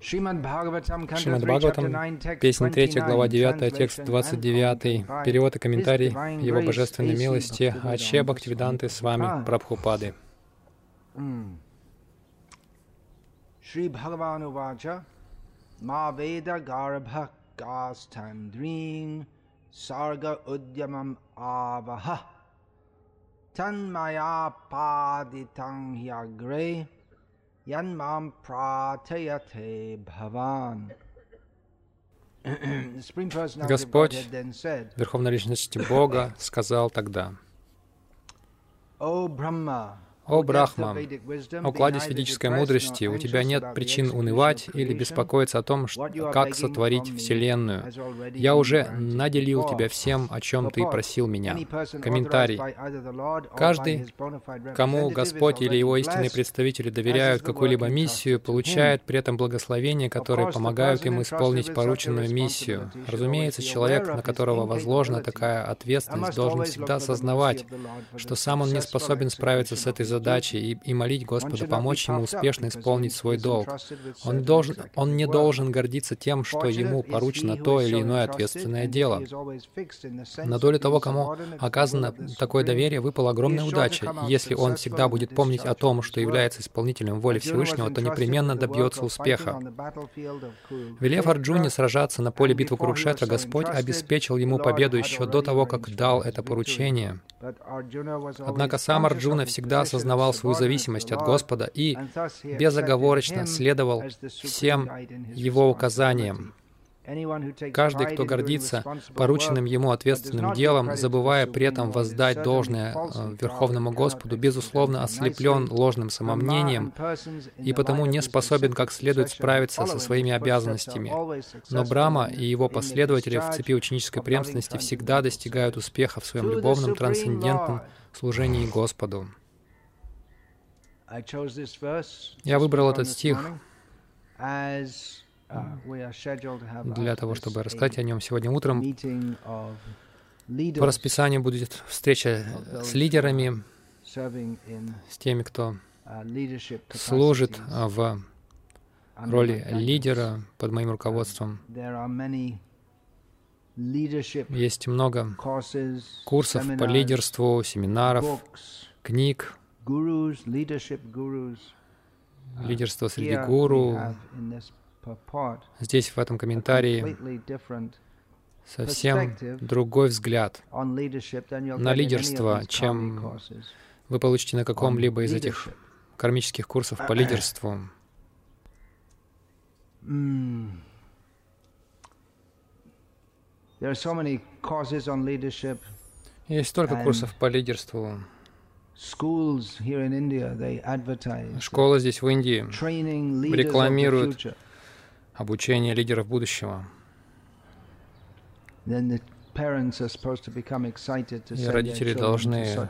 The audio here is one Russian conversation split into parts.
Шримад Бхагаватам, песня 3, глава 9, текст 29, перевод и комментарий Его Божественной милости. Аче Бхактивиданты с вами, Прабхупады. Шри Бхагаван Увача Ма Веда Гарабха Гастандрин Сарга Удьямам Аваха. Танмая Падитang Янмам Пратаяте Бхаван. Господь, Верховная Личность Бога, сказал тогда, «О Брахма, «О Брахма, о кладезь ведической мудрости, у тебя нет причин унывать или беспокоиться о том, как сотворить Вселенную. Я уже наделил тебя всем, о чем ты просил меня». Комментарий. Каждый, кому Господь или его истинные представители доверяют какую-либо миссию, получает при этом благословения, которые помогают им исполнить порученную миссию. Разумеется, человек, на которого возложена такая ответственность, должен всегда осознавать, что сам он не способен справиться с этой задачей, задачи и, и молить Господа помочь ему успешно исполнить свой долг. Он, должен, он не должен гордиться тем, что ему поручено то или иное ответственное дело. На долю того, кому оказано такое доверие, выпала огромная удача. Если он всегда будет помнить о том, что является исполнителем воли Всевышнего, то непременно добьется успеха. Велев Арджуне сражаться на поле битвы Курукшетра, Господь обеспечил ему победу еще до того, как дал это поручение. Однако сам Арджуна всегда осознавал свою зависимость от Господа и безоговорочно следовал всем его указаниям. Каждый, кто гордится порученным ему ответственным делом, забывая при этом воздать должное э, Верховному Господу, безусловно ослеплен ложным самомнением и потому не способен как следует справиться со своими обязанностями. Но Брама и его последователи в цепи ученической преемственности всегда достигают успеха в своем любовном трансцендентном служении Господу. Я выбрал этот стих для того, чтобы рассказать о нем сегодня утром. По расписанию будет встреча с лидерами, с теми, кто служит в роли лидера под моим руководством. Есть много курсов по лидерству, семинаров, книг, лидерство среди гуру, Здесь, в этом комментарии, совсем другой взгляд на лидерство, чем вы получите на каком-либо из этих кармических курсов по лидерству. Есть столько курсов по лидерству. Школы здесь, в Индии, рекламируют обучение лидеров будущего. И родители должны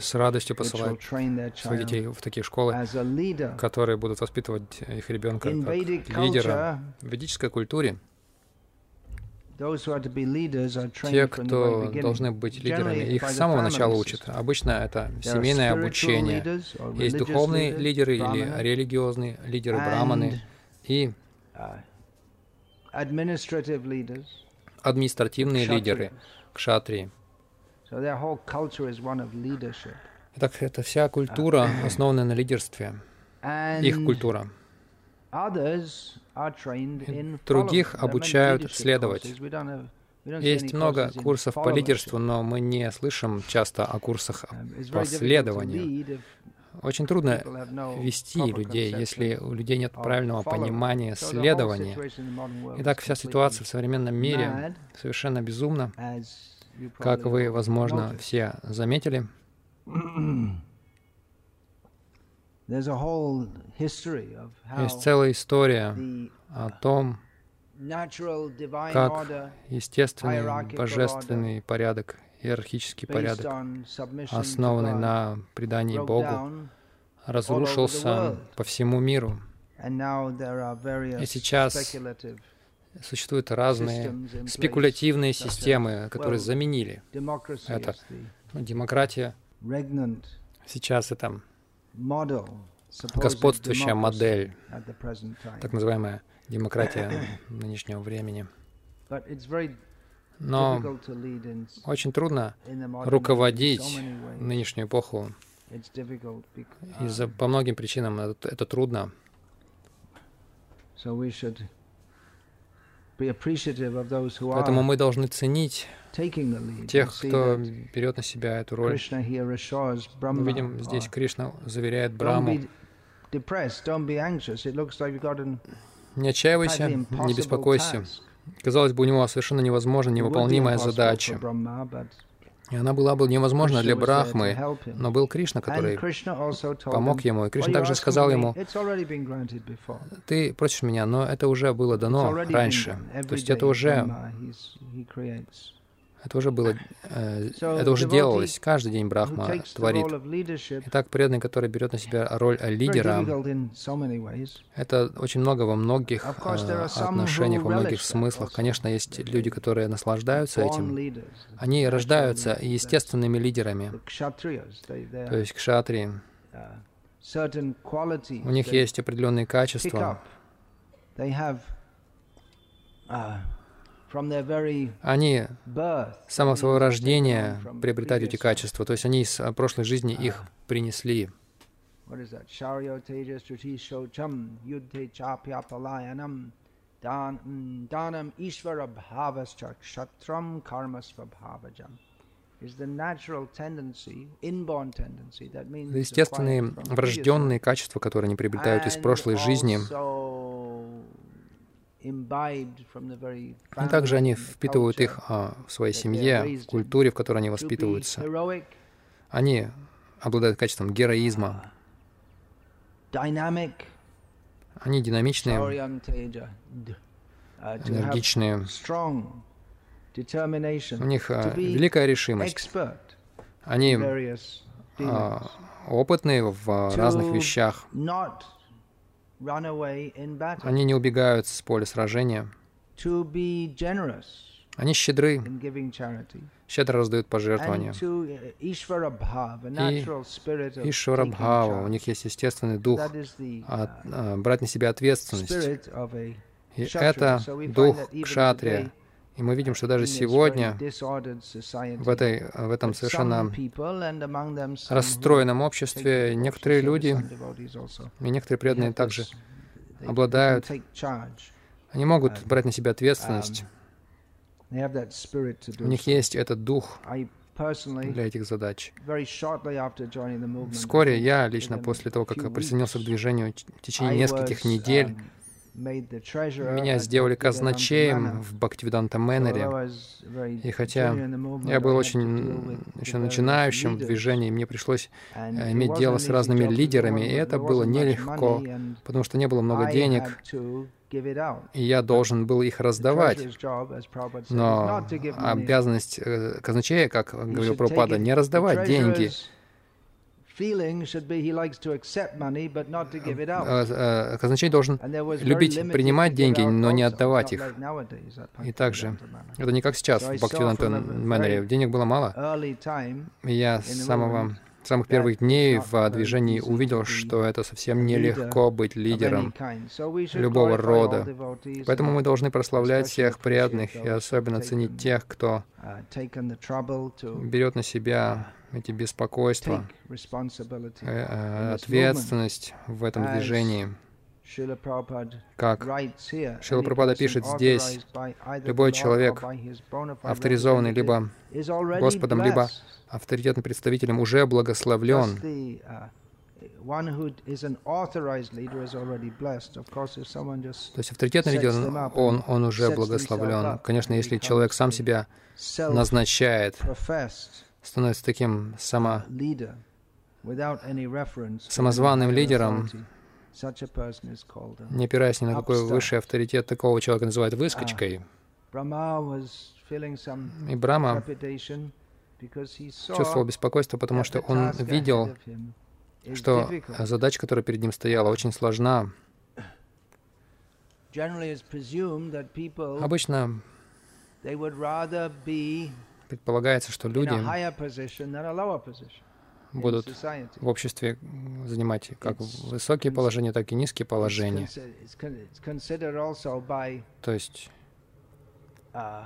с радостью посылать своих детей в такие школы, которые будут воспитывать их ребенка как лидера. В ведической культуре те, кто должны быть лидерами, их с самого начала учат. Обычно это семейное обучение. Есть духовные лидеры или религиозные лидеры, браманы, и административные лидеры, кшатрии. Итак, это вся культура, основанная на лидерстве, их культура. Других обучают следовать. Есть много курсов по лидерству, но мы не слышим часто о курсах по следованию. Очень трудно вести людей, если у людей нет правильного понимания следования. Итак, вся ситуация в современном мире совершенно безумна, как вы, возможно, все заметили. Есть целая история о том, как естественный божественный порядок иерархический порядок, основанный на предании Богу, разрушился по всему миру. И сейчас существуют разные спекулятивные системы, которые заменили это. Ну, демократия сейчас это господствующая модель, так называемая демократия нынешнего времени. Но очень трудно руководить нынешнюю эпоху. Из-за по многим причинам это, это трудно. Поэтому мы должны ценить тех, кто берет на себя эту роль. Мы видим, здесь Кришна заверяет Браму. Не отчаивайся, не беспокойся. Казалось бы, у него совершенно невозможно невыполнимая задача. И она была бы невозможна для Брахмы, но был Кришна, который помог ему. И Кришна также сказал ему, «Ты просишь меня, но это уже было дано раньше». То есть это уже это уже было, э, это уже делалось. Каждый день Брахма творит. Итак, преданный, который берет на себя роль лидера, это очень много во многих э, отношениях, во многих смыслах. Конечно, есть люди, которые наслаждаются этим. Они рождаются естественными лидерами, то есть кшатри. У них есть определенные качества. Они с самого своего рождения приобретают эти качества, то есть они из прошлой жизни их принесли. Естественные врожденные качества, которые они приобретают из прошлой жизни, и также они впитывают их а, в своей семье, в культуре, в которой они воспитываются. Они обладают качеством героизма. Они динамичные, энергичные. У них а, великая решимость. Они а, опытные в разных вещах. Они не убегают с поля сражения. Они щедры, щедро раздают пожертвования. И Ишварабхава, у них есть естественный дух. От, uh, а, брать на себя ответственность. И это дух кшатрия, и мы видим, что даже сегодня в, этой, в этом совершенно расстроенном обществе некоторые люди и некоторые преданные также обладают, они могут брать на себя ответственность. У них есть этот дух для этих задач. Вскоре я лично после того, как присоединился к движению в течение нескольких недель, меня сделали казначеем в Бхактивиданта Мэннере. И хотя я был очень еще начинающим в движении, мне пришлось э, иметь дело с разными лидерами, и это было нелегко, потому что не было много денег, и я должен был их раздавать. Но обязанность э, казначея, как говорил Пропада, не раздавать деньги. Казначей должен любить принимать деньги, но не отдавать их. И также, это не как сейчас в Бхактивиданта Мэннере. Денег было мало. Я с самого самых первых дней в движении увидел, что это совсем нелегко быть лидером любого рода. Поэтому мы должны прославлять всех преданных и особенно ценить тех, кто uh, берет на себя эти беспокойства, э, э, ответственность в этом движении. Как Шила Прабхупада пишет здесь, любой человек, авторизованный либо Господом, либо авторитетным представителем, уже благословлен. То есть авторитетный лидер, он, он уже благословлен. Конечно, если человек сам себя назначает, становится таким само... самозваным лидером, не опираясь ни на какой высший авторитет, такого человека называют выскочкой. И Брама чувствовал беспокойство, потому что он видел, что задача, которая перед ним стояла, очень сложна. Обычно предполагается, что люди будут в обществе занимать как высокие положения, так и низкие положения. То есть uh,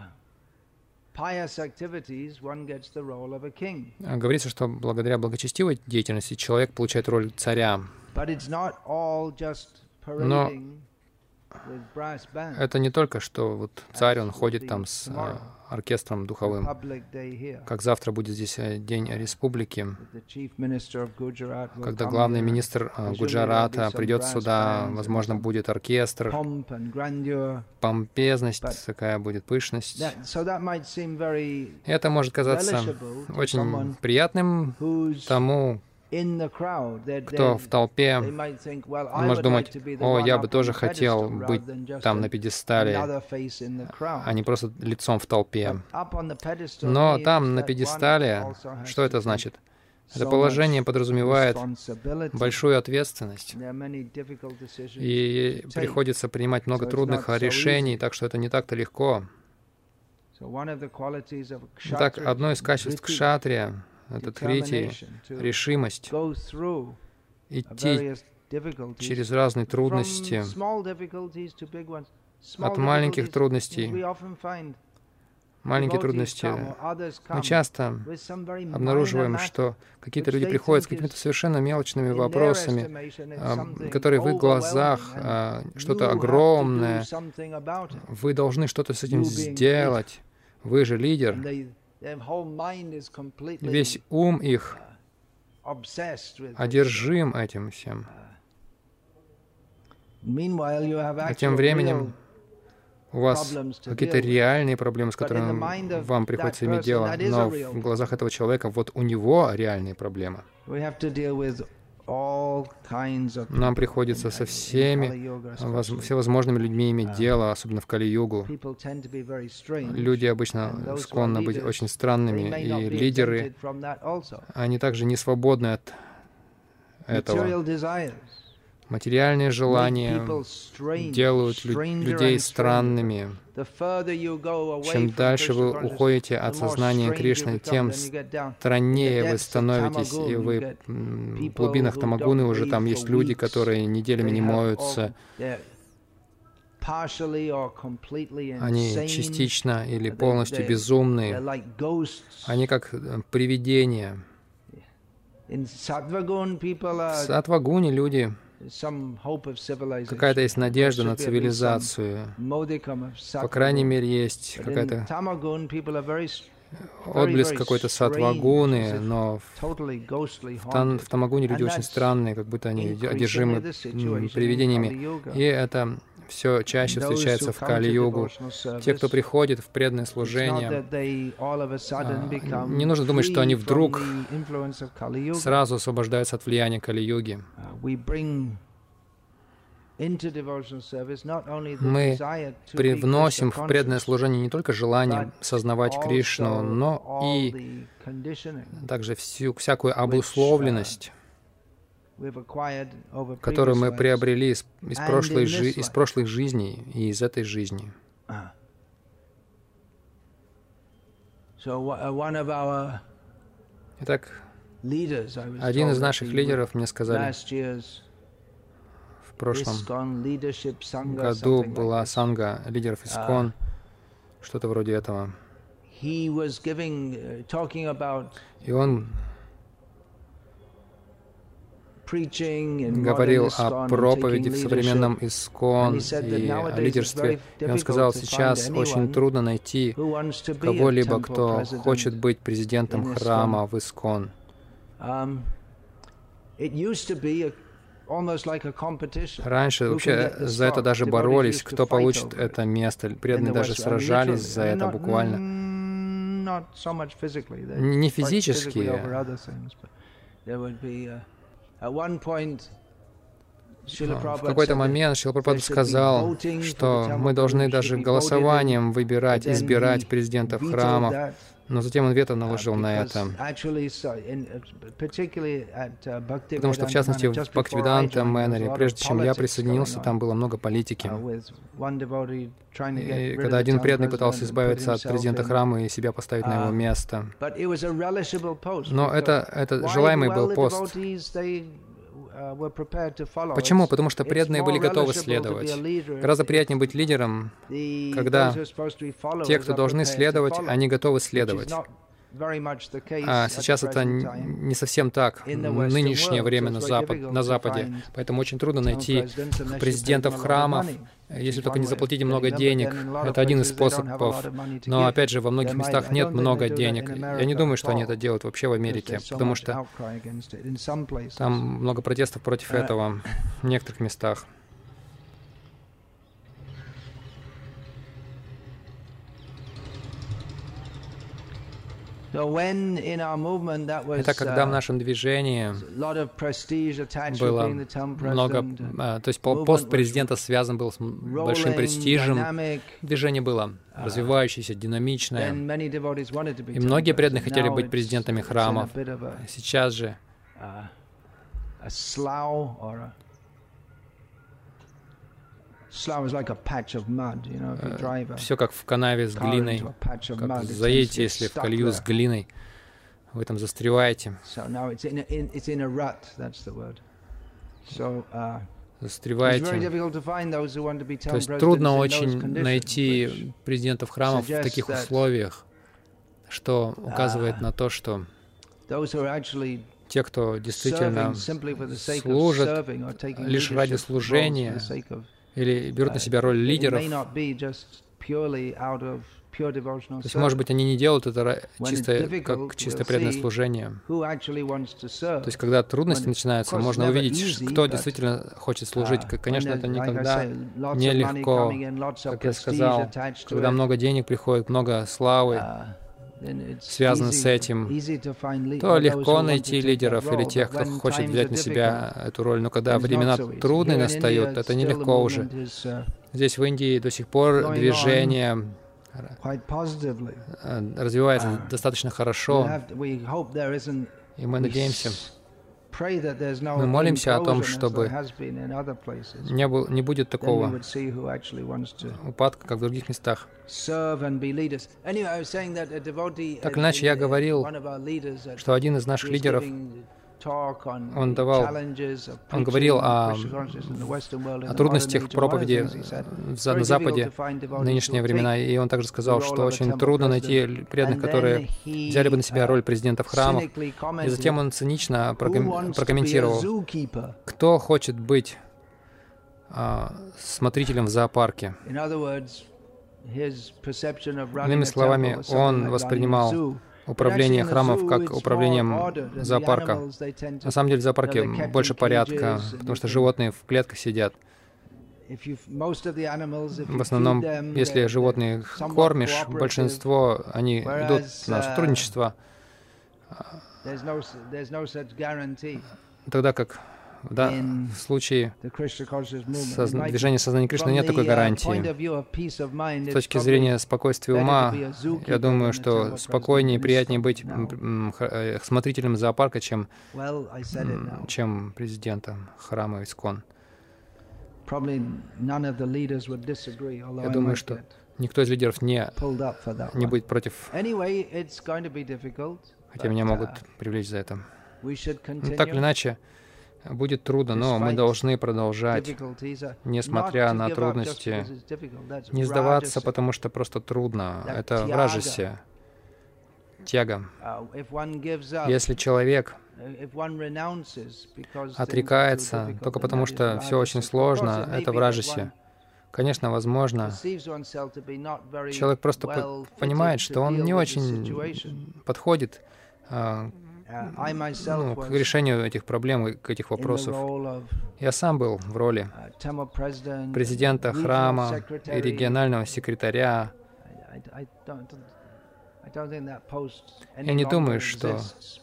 говорится, что благодаря благочестивой деятельности человек получает роль царя. Но это не только, что вот царь, он ходит там с а, оркестром духовым, как завтра будет здесь э, День Республики, когда главный министр а, Гуджарата придет сюда, возможно, будет оркестр, помпезность, такая будет пышность. Это может казаться очень приятным тому, кто в толпе может думать, о, я бы тоже хотел быть там на пьедестале, а не просто лицом в толпе. Но там, на пьедестале, что это значит? Это положение подразумевает большую ответственность, и приходится принимать много трудных решений, так что это не так-то легко. Так, одно из качеств кшатрия это третье, решимость идти через разные трудности, от маленьких трудностей, маленькие трудности. Мы часто обнаруживаем, что какие-то люди приходят с какими-то совершенно мелочными вопросами, а, которые в их глазах а, что-то огромное. Вы должны что-то с этим сделать. Вы же лидер. Весь ум их одержим этим всем. А тем временем у вас какие-то реальные проблемы, с которыми вам приходится иметь дело, но в глазах этого человека вот у него реальные проблемы. Нам приходится со всеми всевозможными людьми иметь дело, особенно в Кали-югу. Люди обычно склонны быть очень странными, и лидеры, они также не свободны от этого. Материальные желания делают людей странными. Чем дальше вы уходите от сознания Кришны, тем страннее вы становитесь, и вы в глубинах Тамагуны уже там есть люди, которые неделями не моются, они частично или полностью безумные. Они как э, привидения. В Сатвагуне люди какая-то есть надежда на цивилизацию. По крайней мере, есть какая-то отблеск какой-то сатвагуны, но в, тан, в Тамагуне люди очень странные, как будто они одержимы привидениями. И это все чаще встречается в Кали-югу. Те, кто приходит в преданное служение, а, не нужно думать, что они вдруг сразу освобождаются от влияния Кали-юги. Uh, Мы привносим в преданное служение не только желание сознавать Кришну, но и также всю, всякую uh, обусловленность, которую мы приобрели из, из, прошлой жи из прошлых жизней и из этой жизни. Uh, Итак, один из наших лидеров мне сказали, в прошлом году была санга лидеров Искон, uh, что-то вроде этого. Uh, и он говорил о проповеди в современном Искон и о лидерстве. И он сказал, сейчас очень трудно найти кого-либо, кто хочет быть президентом храма в Искон. Um, Раньше вообще за это даже боролись, кто получит это место. Преданные даже сражались за это буквально. Не физически, в какой-то момент Шилпрапад сказал, что мы должны даже голосованием выбирать, избирать президентов храмов, Но затем он вето наложил на это. Потому что, в частности, в Бхактивиданта Мэннере, прежде чем я присоединился, там было много политики. И когда один преданный пытался избавиться от президента храма и себя поставить на его место. Но это, это желаемый был пост. Почему? Потому что преданные были готовы следовать. Гораздо приятнее быть лидером, когда те, кто должны следовать, они готовы следовать. А сейчас это не совсем так нынешнее время на, Запад, на Западе. Поэтому очень трудно найти президентов храмов, если только не заплатите много денег. Это один из способов. Но, опять же, во многих местах нет много денег. Я не думаю, что они это делают вообще в Америке, потому что там много протестов против этого в некоторых местах. Это когда в uh, нашем движении было много... А, то есть пост президента связан был с большим престижем. Движение было uh, развивающееся, динамичное. И многие преданные хотели быть президентами храмов. Сейчас же все как в канаве с глиной, как заедете, если в колью с глиной, вы там застреваете. Uh, застреваете. То есть трудно очень найти президентов храмов в таких условиях, что указывает uh, на то, что те, кто действительно служат лишь ради служения, или берут на себя роль лидеров. То есть, может быть, они не делают это чисто как чисто преданное служение. То есть, когда трудности начинаются, можно увидеть, кто действительно хочет служить. Конечно, это никогда нелегко, как я сказал, когда много денег приходит, много славы, связано с этим, то легко найти лидеров или тех, кто хочет взять на себя эту роль. Но когда времена трудные настают, это нелегко уже. Uh, Здесь в Индии до сих пор движение э, развивается uh, достаточно хорошо, и мы надеемся, мы молимся о том, чтобы не, был, не будет такого упадка, как в других местах. Так или иначе, я говорил, что один из наших лидеров он давал, он говорил о, о трудностях проповеди на Западе в нынешние времена, и он также сказал, что очень трудно найти преданных, которые взяли бы на себя роль президентов храмов. И затем он цинично проком, прокомментировал, кто хочет быть а, смотрителем в зоопарке. Иными словами, он воспринимал управление храмов как управлением зоопарка. На самом деле в зоопарке больше порядка, потому что животные в клетках сидят. В основном, если животные кормишь, большинство, они идут на сотрудничество, тогда как да, в случае созна... движения сознания Кришны нет такой гарантии. С точки зрения спокойствия ума, я думаю, что спокойнее и приятнее быть э, смотрителем зоопарка, чем, чем президентом храма Искон. Я думаю, что никто из лидеров не, не будет против, хотя меня могут uh, привлечь за это. Ну, так или иначе, Будет трудно, но мы должны продолжать, несмотря на трудности, не сдаваться, потому что просто трудно. Это вражеsie, тяга. Если человек отрекается только потому, что все очень сложно, это вражеsie. Конечно, возможно, человек просто понимает, что он не очень подходит а, ну, к решению этих проблем и к этих вопросов. Я сам был в роли uh, президента храма и регионального секретаря. Я не думаю, что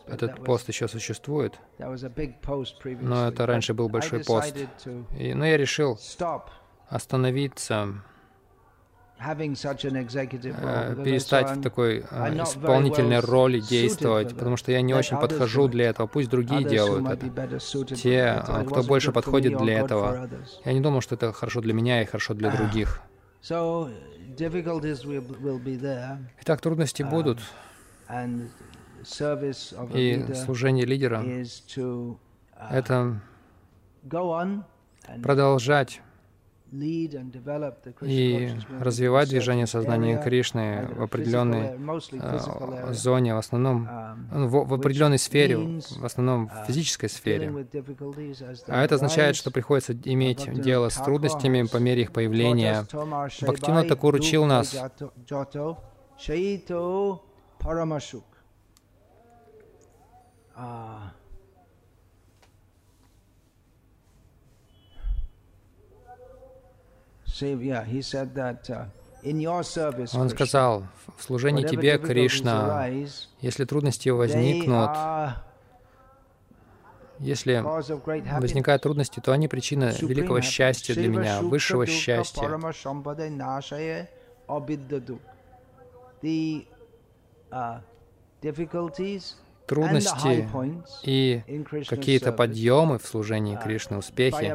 этот пост еще существует, но это раньше был большой пост. И, но я решил остановиться перестать в такой исполнительной роли действовать, потому что я не очень подхожу для этого. Пусть другие делают это. Те, кто больше подходит для этого. Я не думал, что это хорошо для меня и хорошо для других. Итак, трудности будут. И служение лидера — это продолжать и развивать движение сознания Кришны в определенной э, зоне, в основном ну, в, в определенной сфере, в основном в физической сфере. А это означает, что приходится иметь дело с трудностями по мере их появления. Бхактина Такур учил нас Uh, Он сказал, в служении Тебе, Кришна, если трудности возникнут, если возникают трудности, то они причина великого счастья для меня, высшего счастья. Uh, трудности и какие-то подъемы в служении uh, Кришны, успехи,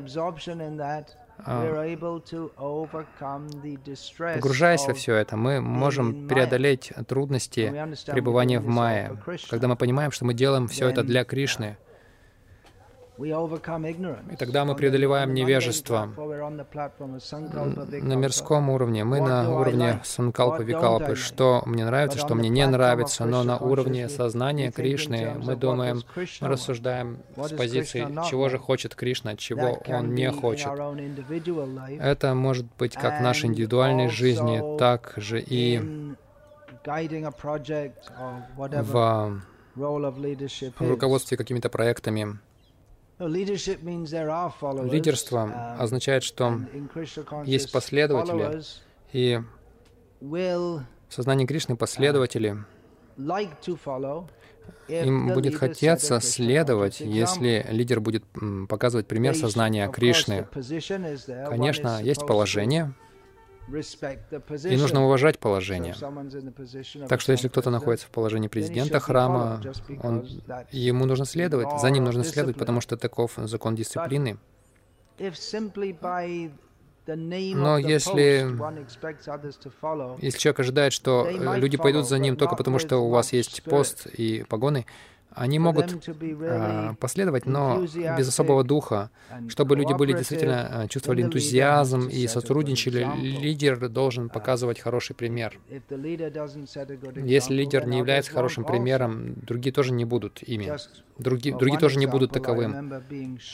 погружаясь во все это, мы можем преодолеть трудности пребывания в Майе, когда мы понимаем, что мы делаем все это для Кришны. И тогда мы преодолеваем невежество. на мирском уровне. Мы на уровне санкалпы викалпы, что мне нравится, что мне не нравится, но на уровне сознания Кришны мы думаем, мы рассуждаем с позиции, чего же хочет Кришна, чего он не хочет. Это может быть как в нашей индивидуальной жизни, так же и в руководстве какими-то проектами. Лидерство um, означает, что есть последователи, и в сознании Кришны последователи им будет хотеться следовать, если лидер будет показывать пример сознания Кришны. Конечно, есть положение, и нужно уважать положение. Так что если кто-то находится в положении президента храма, он, ему нужно следовать, за ним нужно следовать, потому что таков закон дисциплины. Но если, если человек ожидает, что люди пойдут за ним только потому, что у вас есть пост и погоны, они могут э, последовать, но без особого духа, чтобы люди были действительно чувствовали энтузиазм и сотрудничали. Лидер должен показывать хороший пример. Если лидер не является хорошим примером, другие тоже не будут ими. Другие, другие тоже не будут таковым.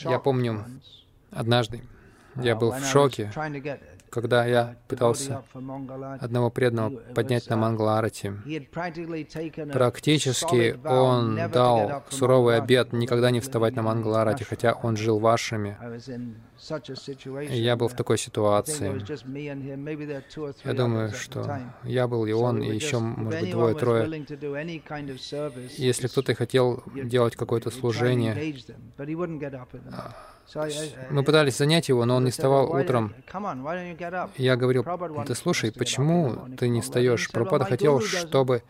Я помню, однажды я был в шоке, когда я пытался одного преданного поднять на Мангаларати. Практически он дал суровый обет никогда не вставать на Мангаларати, хотя он жил вашими. я был в такой ситуации. Я думаю, что я был и он, и еще, может быть, двое-трое. Если кто-то хотел делать какое-то служение, мы пытались занять его, но он не вставал утром. Я говорил, ты слушай, почему ты не встаешь? Пропада хотел, чтобы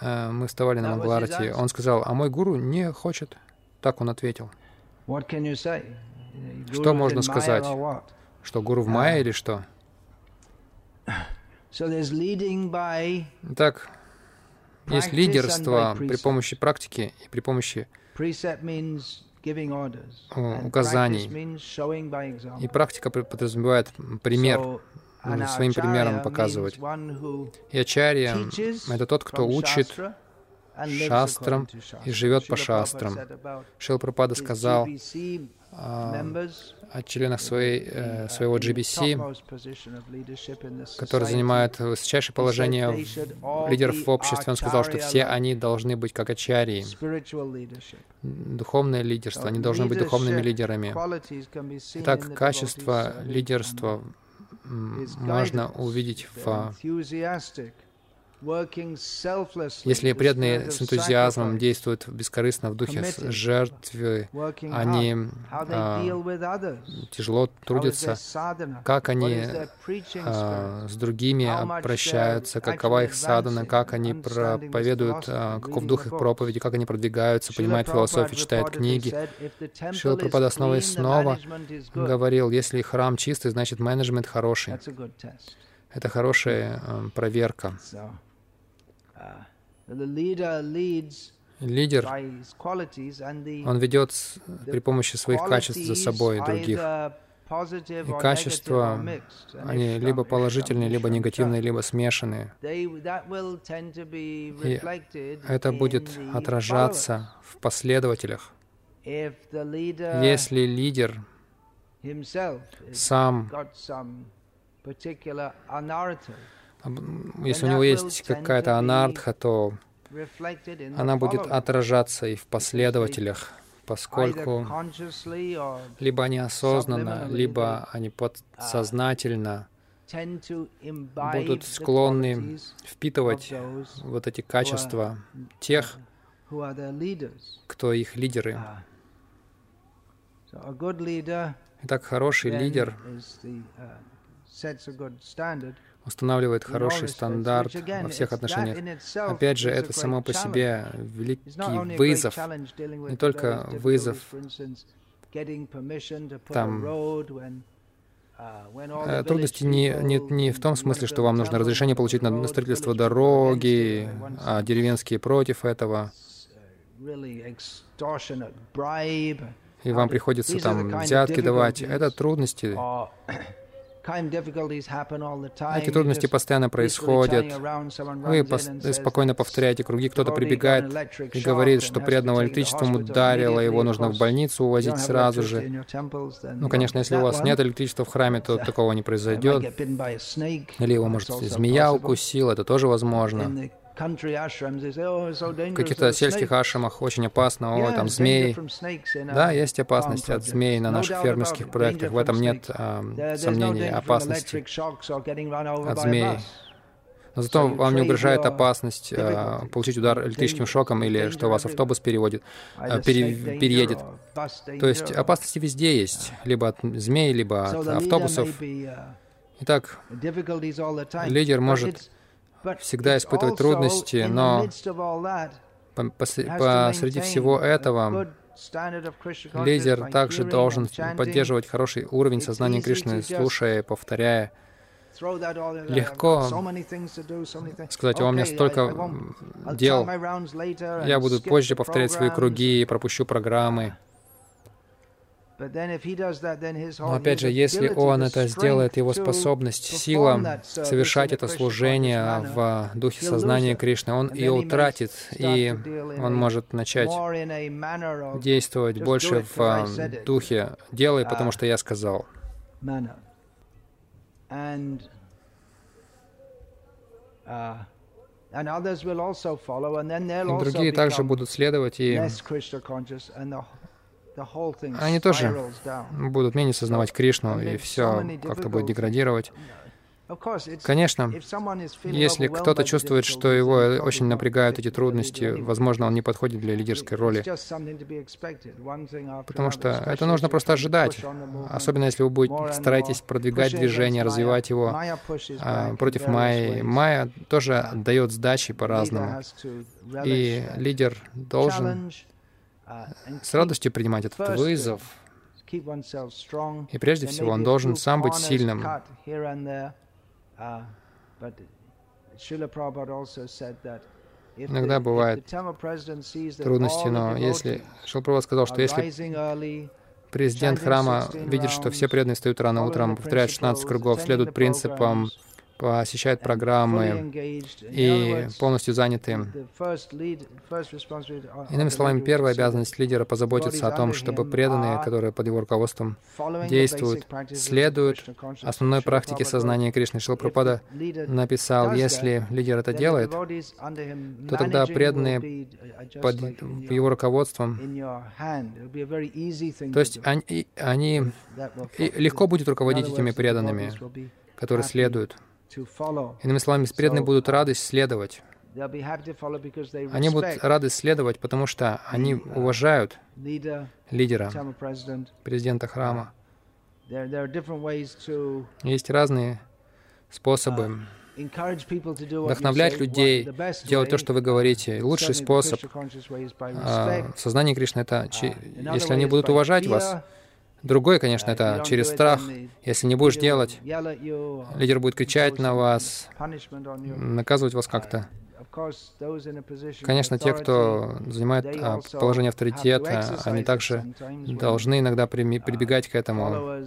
э, мы вставали на Мангаларати. Он сказал, а мой гуру не хочет. Так он ответил. Что можно сказать? Что гуру в мае или что? Так, есть лидерство при помощи практики и при помощи указаний. И практика подразумевает пример, своим примером показывать. И ачарья — это тот, кто учит шастрам и живет по шастрам. Шил Пропада сказал о, о членах своей, э, своего GBC, которые занимают высочайшее положение лидеров в обществе. Он сказал, что все они должны быть как ачарии. Духовное лидерство. Они должны быть духовными лидерами. Итак, качество лидерства можно увидеть в Если преданные с энтузиазмом действуют бескорыстно в духе жертвы, они а, тяжело трудятся, как они а, с другими обращаются, какова их садана, как они проповедуют, а, каков дух их проповеди, как они продвигаются, понимают философию, читают книги. Шила Прабхупада снова и снова говорил, если храм чистый, значит менеджмент хороший. Это хорошая э, проверка. Лидер, он ведет при помощи своих качеств за собой других. И качества, они либо положительные, либо негативные, либо смешанные. И это будет отражаться в последователях. Если лидер сам если у него есть какая-то анартха, то она будет отражаться и в последователях, поскольку либо они осознанно, либо они подсознательно будут склонны впитывать вот эти качества тех, кто их лидеры. Итак, хороший лидер устанавливает хороший стандарт во всех отношениях. Опять же, это само по себе великий вызов, не только вызов там, э, Трудности не, не, не в том смысле, что вам нужно разрешение получить на строительство дороги, а деревенские против этого. И вам приходится там взятки давать. Это трудности. Эти трудности постоянно происходят. Вы спокойно повторяете круги, кто-то прибегает и говорит, что преданного электричеством ударило, его нужно в больницу увозить сразу же. Ну, конечно, если у вас нет электричества в храме, то такого не произойдет. Или его, может, змея укусила, это тоже возможно. В каких-то сельских ашрамах очень опасно, о, там змеи. Да, есть опасность от змей на наших фермерских проектах, в этом нет а, сомнений, опасности от змей. Но зато вам не угрожает опасность а, получить удар электрическим шоком или что вас автобус переводит, пере, переедет. То есть опасности везде есть, либо от змей, либо от автобусов. Итак, лидер может всегда испытывать трудности, но посреди всего этого лидер также должен поддерживать хороший уровень сознания Кришны, слушая повторяя. Легко сказать, у меня столько дел, я буду позже повторять свои круги и пропущу программы. Но опять же, если он это сделает, его способность, сила совершать это служение в духе сознания Кришны, он ее утратит, и он может начать действовать больше в духе. «делай, потому что я сказал». И другие также будут следовать, и они тоже будут менее сознавать Кришну, и все как-то будет деградировать. Конечно, если кто-то чувствует, что его очень напрягают эти трудности, возможно, он не подходит для лидерской роли. Потому что это нужно просто ожидать. Особенно если вы будете, стараетесь продвигать движение, развивать его а, против Майи. Майя тоже дает сдачи по-разному. И лидер должен с радостью принимать этот вызов. И прежде всего, он должен сам быть сильным. Иногда бывают трудности, но если... Шилпрабхат сказал, что если президент храма видит, что все преданные встают рано утром, повторяют 16 кругов, следуют принципам посещают программы и полностью заняты. Иными словами, первая обязанность лидера позаботиться о том, чтобы преданные, которые под его руководством действуют, следуют основной практике сознания Кришны. Шилпрапада написал, если лидер это делает, то тогда преданные под его руководством, то есть они, они легко будет руководить этими преданными, которые следуют Иными словами, преданные будут рады следовать. Они будут рады следовать, потому что они уважают лидера, президента храма. Есть разные способы вдохновлять людей, делать то, что вы говорите. Лучший способ а, сознания Кришны — это, если они будут уважать вас, Другой, конечно, это через страх. Если не будешь делать, лидер будет кричать на вас, наказывать вас как-то. Конечно, те, кто занимает а, положение авторитета, они также должны иногда прибегать к этому,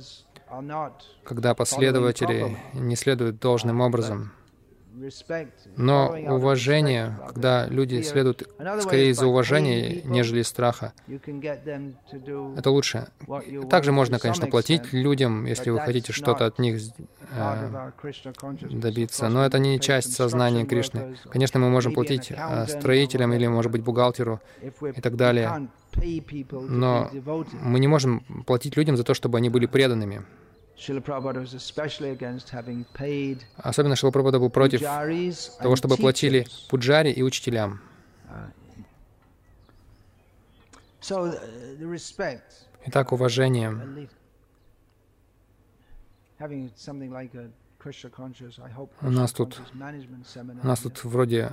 когда последователи не следуют должным образом. Но уважение, когда люди следуют скорее из-за уважения, нежели из страха, это лучше. Также можно, конечно, платить людям, если вы хотите что-то от них э, добиться, но это не часть сознания Кришны. Конечно, мы можем платить э, строителям или, может быть, бухгалтеру и так далее, но мы не можем платить людям за то, чтобы они были преданными. Особенно Шила Прабхупада был против того, чтобы платили пуджари и учителям. Uh, Итак, уважение. У нас тут, у нас тут вроде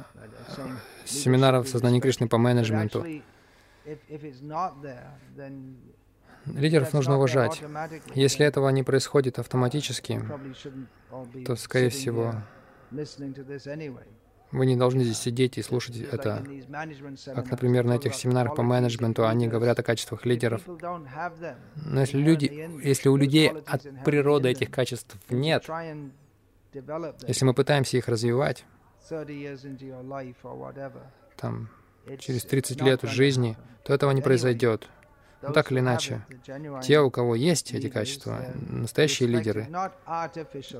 семинаров сознания Кришны по менеджменту. Лидеров нужно уважать. Если этого не происходит автоматически, то, скорее всего, вы не должны здесь сидеть и слушать это. Как, например, на этих семинарах по менеджменту они говорят о качествах лидеров. Но если, люди, если у людей от природы этих качеств нет, если мы пытаемся их развивать, там, через 30 лет жизни, то этого не произойдет. Но ну, так или иначе, те, у кого есть эти качества, настоящие лидеры,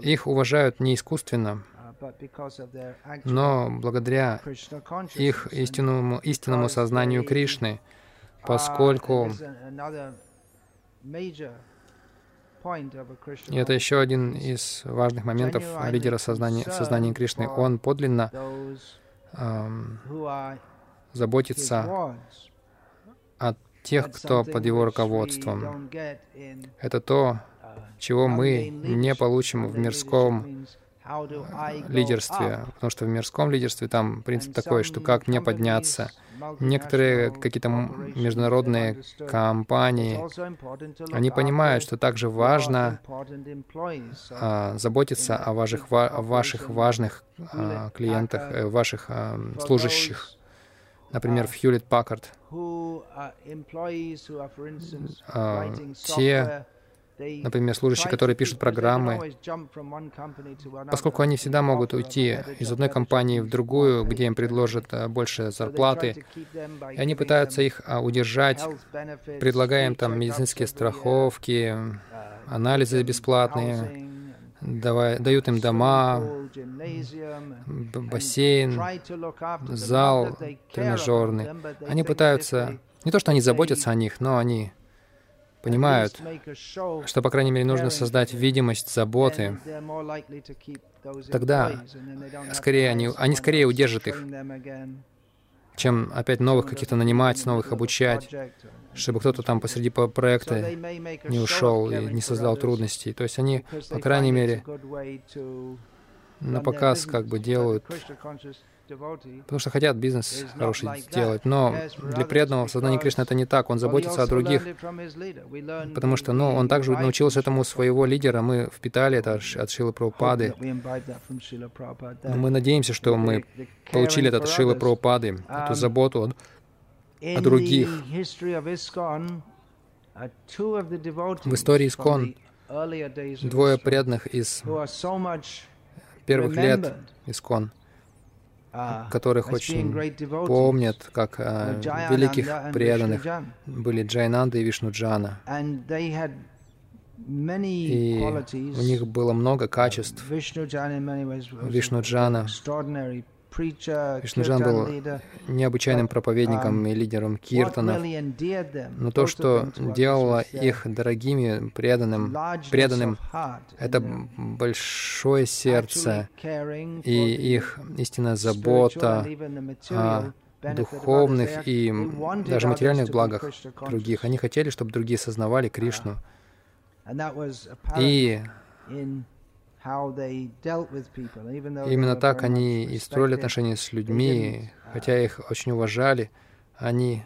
их уважают не искусственно, но благодаря их истинному, истинному сознанию Кришны, поскольку и это еще один из важных моментов лидера сознания, сознания Кришны. Он подлинно эм, заботится о тех, кто под его руководством. Это то, чего мы не получим в мирском лидерстве, потому что в мирском лидерстве там принцип такой, что как мне подняться. Некоторые какие-то международные компании, они понимают, что также важно а, заботиться о ваших, о ваших важных а, клиентах, э, ваших а, служащих. Например, в Hewlett Packard. А, те, например, служащие, которые пишут программы, поскольку они всегда могут уйти из одной компании в другую, где им предложат а, больше зарплаты, и они пытаются их а, удержать, предлагая им там медицинские страховки, анализы бесплатные, давай, дают им дома, бассейн, зал тренажерный. Они пытаются, не то что они заботятся о них, но они понимают, что, по крайней мере, нужно создать видимость заботы. Тогда скорее они, они скорее удержат их, чем опять новых каких-то нанимать, новых обучать чтобы кто-то там посреди проекта не ушел и не создал трудностей. То есть они, по крайней мере, на показ как бы делают, потому что хотят бизнес хороший сделать. Но для преданного в сознании Кришны это не так. Он заботится о других, потому что ну, он также научился этому своего лидера. Мы впитали это от Шилы Прабхупады. Но мы надеемся, что мы получили это от Шилы Прабхупады, эту заботу о других. В истории Искон двое преданных из первых лет Искон, которых очень помнят как а, великих преданных, были Джайнанда и Вишнуджана. И у них было много качеств. Вишнуджана Вишнуджан был необычайным проповедником и лидером киртанов, но то, что делало их дорогими, преданным, преданным, это большое сердце. И их истинная забота о духовных и даже материальных благах других. Они хотели, чтобы другие сознавали Кришну. И Именно так они и строили отношения с людьми, хотя их очень уважали. Они,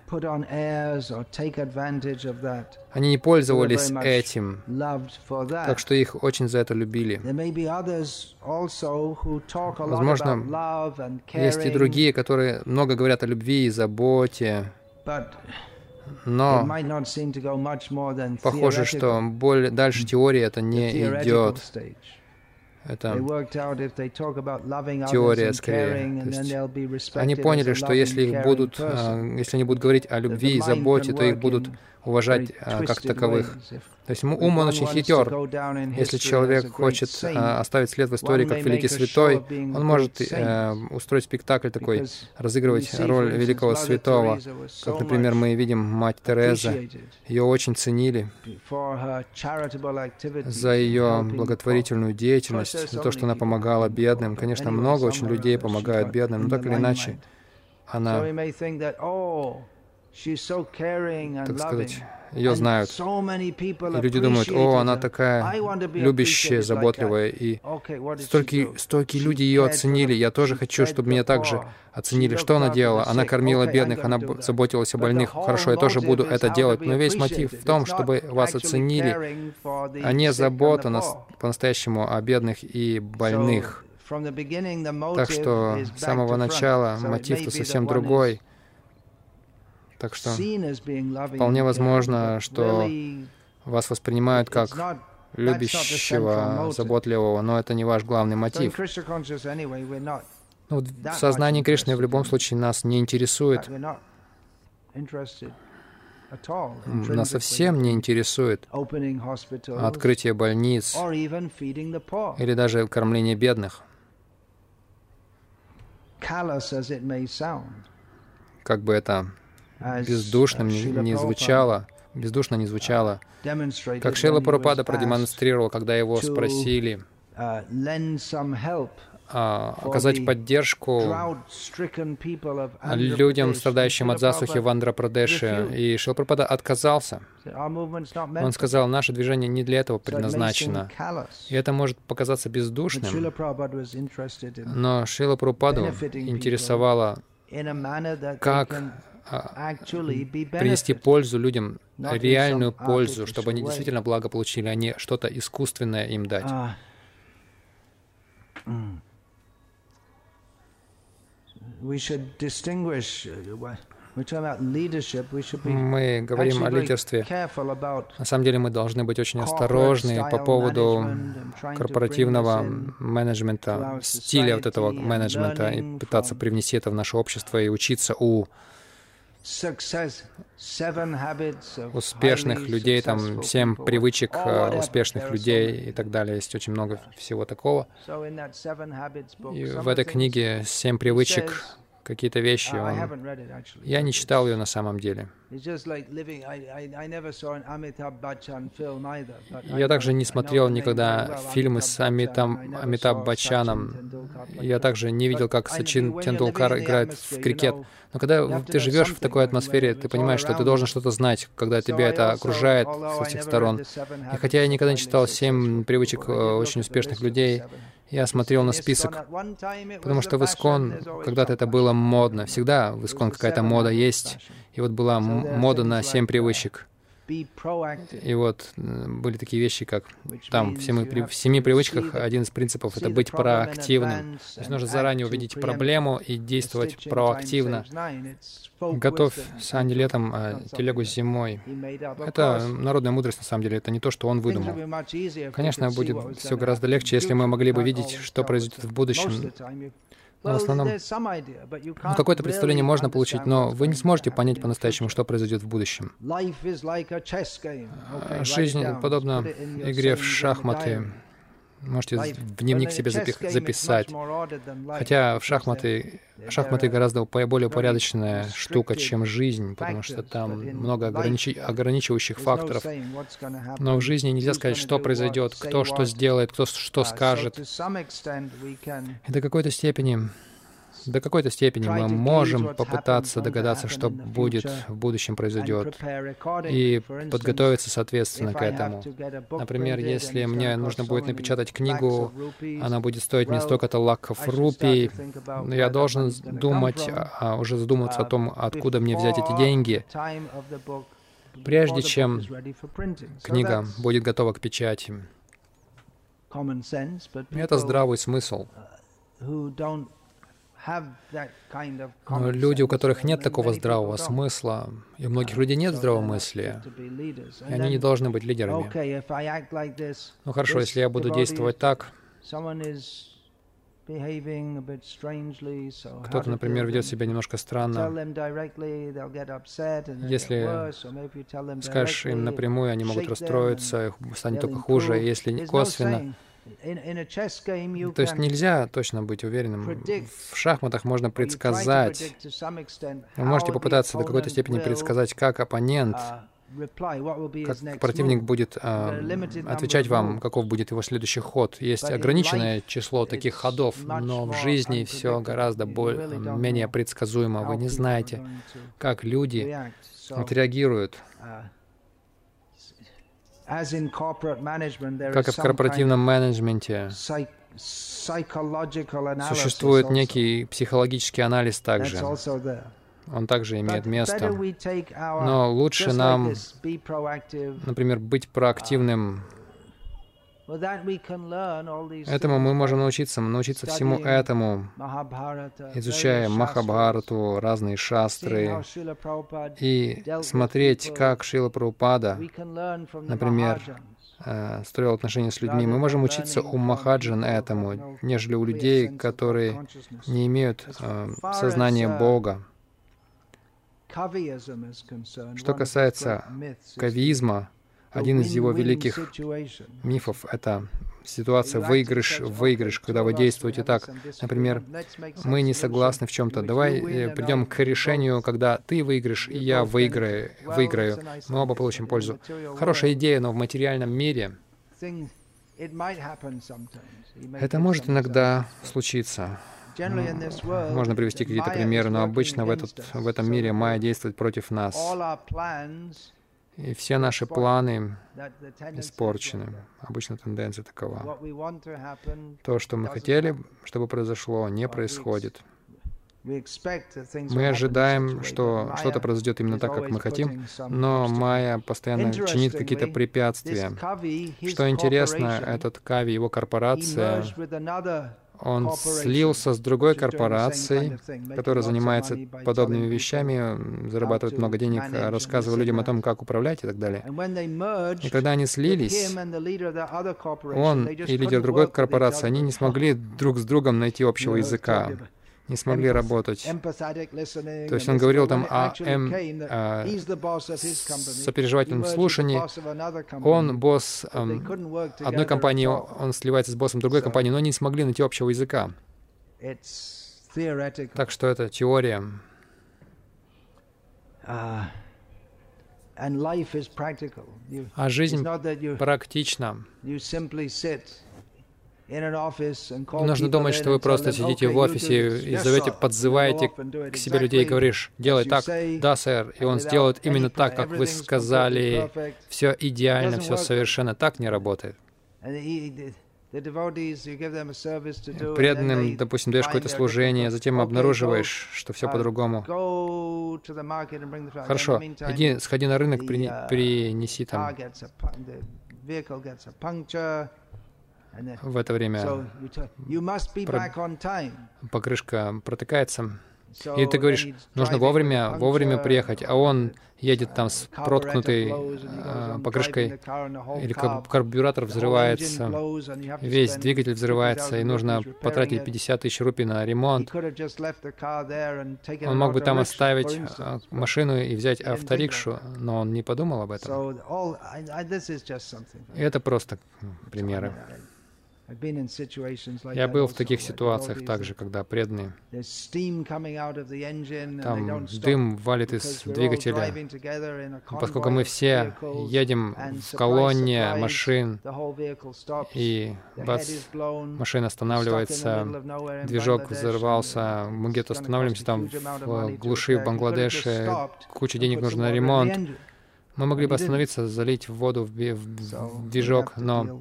они не пользовались этим, так что их очень за это любили. Возможно, есть и другие, которые много говорят о любви и заботе, но похоже, что более, дальше теории это не идет. Это теория скорее. есть они поняли, что если их будут, а, если они будут говорить о любви и заботе, то их будут уважать а, как таковых. То есть ум, он очень хитер. Если человек хочет а, оставить след в истории как великий святой, он может э, устроить спектакль такой, разыгрывать роль великого святого. Как, например, мы видим мать Тереза. Ее очень ценили за ее благотворительную деятельность, за то, что она помогала бедным. Конечно, много очень людей помогают бедным, но так или иначе, она так сказать, ее знают. И люди думают, о, она такая любящая, заботливая. И столько, столько люди ее оценили. Я тоже хочу, чтобы меня также оценили. Что она делала? Она кормила бедных, она заботилась о больных. Хорошо, я тоже буду это делать. Но весь мотив в том, чтобы вас оценили, а не забота по-настоящему о бедных и больных. Так что с самого начала мотив-то совсем другой. Так что вполне возможно, что вас воспринимают как любящего, заботливого, но это не ваш главный мотив. Ну, в сознании Кришны в любом случае нас не интересует, нас совсем не интересует открытие больниц или даже кормление бедных. Как бы это бездушным не звучало, бездушно не звучало, как Шейла Парупада продемонстрировал, когда его спросили а, оказать поддержку людям, страдающим от засухи в Андхра-Прадеше. И Шилпрапада отказался. Он сказал, наше движение не для этого предназначено. И это может показаться бездушным, но Шила Прабхупаду интересовало, как принести пользу людям, реальную пользу, чтобы они действительно благо получили, а не что-то искусственное им дать. А. Мы говорим о лидерстве. На самом деле мы должны быть очень осторожны по поводу корпоративного менеджмента, стиля вот этого менеджмента и пытаться привнести это в наше общество и учиться у успешных людей, там семь привычек э, успешных людей и так далее. Есть очень много всего такого. И в этой книге «Семь привычек» какие-то вещи. Он... Я не читал ее на самом деле. Я также не смотрел никогда фильмы с Амитам, Амитаб Бачаном. Я также не видел, как Сачин Тендулкар играет в крикет. Но когда ты живешь в такой атмосфере, ты понимаешь, что ты должен что-то знать, когда тебя это окружает с этих сторон. И хотя я никогда не читал «Семь привычек э, очень успешных людей», я смотрел на список, потому что в Искон когда-то это было модно. Всегда в Искон какая-то мода есть. И вот была мода на семь привычек. И вот были такие вещи, как там в семи, в семи привычках один из принципов — это быть проактивным. То есть нужно заранее увидеть проблему и действовать проактивно. Готовь сани летом, а телегу зимой. Это народная мудрость, на самом деле. Это не то, что он выдумал. Конечно, будет все гораздо легче, если мы могли бы видеть, что произойдет в будущем. В основном ну, какое-то представление можно получить, но вы не сможете понять по-настоящему, что произойдет в будущем. Жизнь подобна игре в шахматы. Можете в дневник себе записать. Хотя в шахматы, шахматы гораздо более упорядоченная штука, чем жизнь, потому что там много ограничи, ограничивающих факторов. Но в жизни нельзя сказать, что произойдет, кто что сделает, кто что скажет. И до какой-то степени до какой-то степени мы можем попытаться догадаться, что будет в будущем произойдет, и подготовиться соответственно к этому. Например, если мне нужно будет напечатать книгу, она будет стоить мне столько-то лаков рупий, я должен думать, а, уже задуматься о том, откуда мне взять эти деньги, прежде чем книга будет готова к печати. Это здравый смысл. Но люди, у которых нет такого здравого смысла, и у многих людей нет здравомыслия, и они не должны быть лидерами. Ну хорошо, если я буду действовать так, кто-то, например, ведет себя немножко странно. Если скажешь им напрямую, они могут расстроиться, станет только хуже. Если косвенно, то есть нельзя точно быть уверенным. В шахматах можно предсказать. Вы можете попытаться до какой-то степени предсказать, как оппонент, как противник будет э, отвечать вам, каков будет его следующий ход. Есть ограниченное число таких ходов, но в жизни все гораздо более, менее предсказуемо. Вы не знаете, как люди отреагируют. Как и в корпоративном менеджменте, существует некий психологический анализ также. Он также имеет место. Но лучше нам, например, быть проактивным Этому мы можем научиться, научиться всему этому, изучая Махабхарату, разные шастры, и смотреть, как Шила Прабхупада, например, э, строил отношения с людьми. Мы можем учиться у Махаджан этому, нежели у людей, которые не имеют э, сознания Бога. Что касается кавизма, один из его великих мифов — это ситуация выигрыш-выигрыш, когда вы действуете так. Например, мы не согласны в чем-то. Давай э, придем к решению, когда ты выиграешь, и я выиграю. выиграю. Мы оба получим пользу. Хорошая идея, но в материальном мире это может иногда случиться. Можно привести какие-то примеры, но обычно в, этот, в этом мире Майя действует против нас. И все наши планы испорчены. Обычно тенденция такова. То, что мы хотели, чтобы произошло, не происходит. Мы ожидаем, что что-то произойдет именно так, как мы хотим, но Майя постоянно чинит какие-то препятствия. Что интересно, этот Кави, его корпорация, он слился с другой корпорацией, которая занимается подобными вещами, зарабатывает много денег, рассказывая людям о том, как управлять и так далее. И когда они слились, он и лидер другой корпорации, они не смогли друг с другом найти общего языка не смогли работать. То есть он говорил там о эм, о сопереживательном слушании. Он босс эм, одной компании, он сливается с боссом другой компании, но они не смогли найти общего языка. Так что это теория. Uh, а жизнь практична. Нужно думать, что вы просто сидите в офисе и зовете, подзываете к себе людей и говоришь, делай так, да, сэр, и он сделает именно так, как вы сказали. Все идеально, все совершенно так не работает. Преданным, допустим, даешь какое-то служение, затем обнаруживаешь, что все uh, по-другому. Хорошо, иди, сходи на рынок, uh, принеси там в это время покрышка протыкается, и ты говоришь, нужно вовремя, вовремя приехать, а он едет там с проткнутой э, покрышкой, или карбюратор взрывается, весь двигатель взрывается, и нужно потратить 50 тысяч рупий на ремонт. Он мог бы там оставить э, машину и взять авторикшу, но он не подумал об этом. И это просто примеры. Я был в таких ситуациях также, когда преданные. Там дым валит из двигателя. Поскольку мы все едем в колонне машин, и бац, машина останавливается, движок взорвался, мы где-то останавливаемся там в глуши в Бангладеше, куча денег нужно на ремонт. Мы могли бы остановиться, залить воду в, в движок, но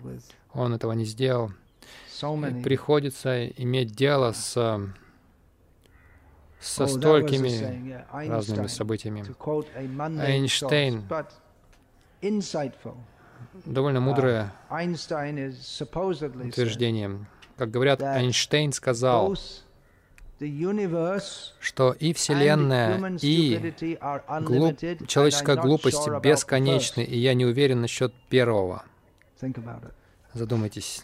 он этого не сделал. И приходится иметь дело с со столькими разными событиями. Эйнштейн довольно мудрое утверждение. Как говорят, Эйнштейн сказал, что и Вселенная, и глуп... человеческая глупость бесконечны, и я не уверен насчет первого. Задумайтесь.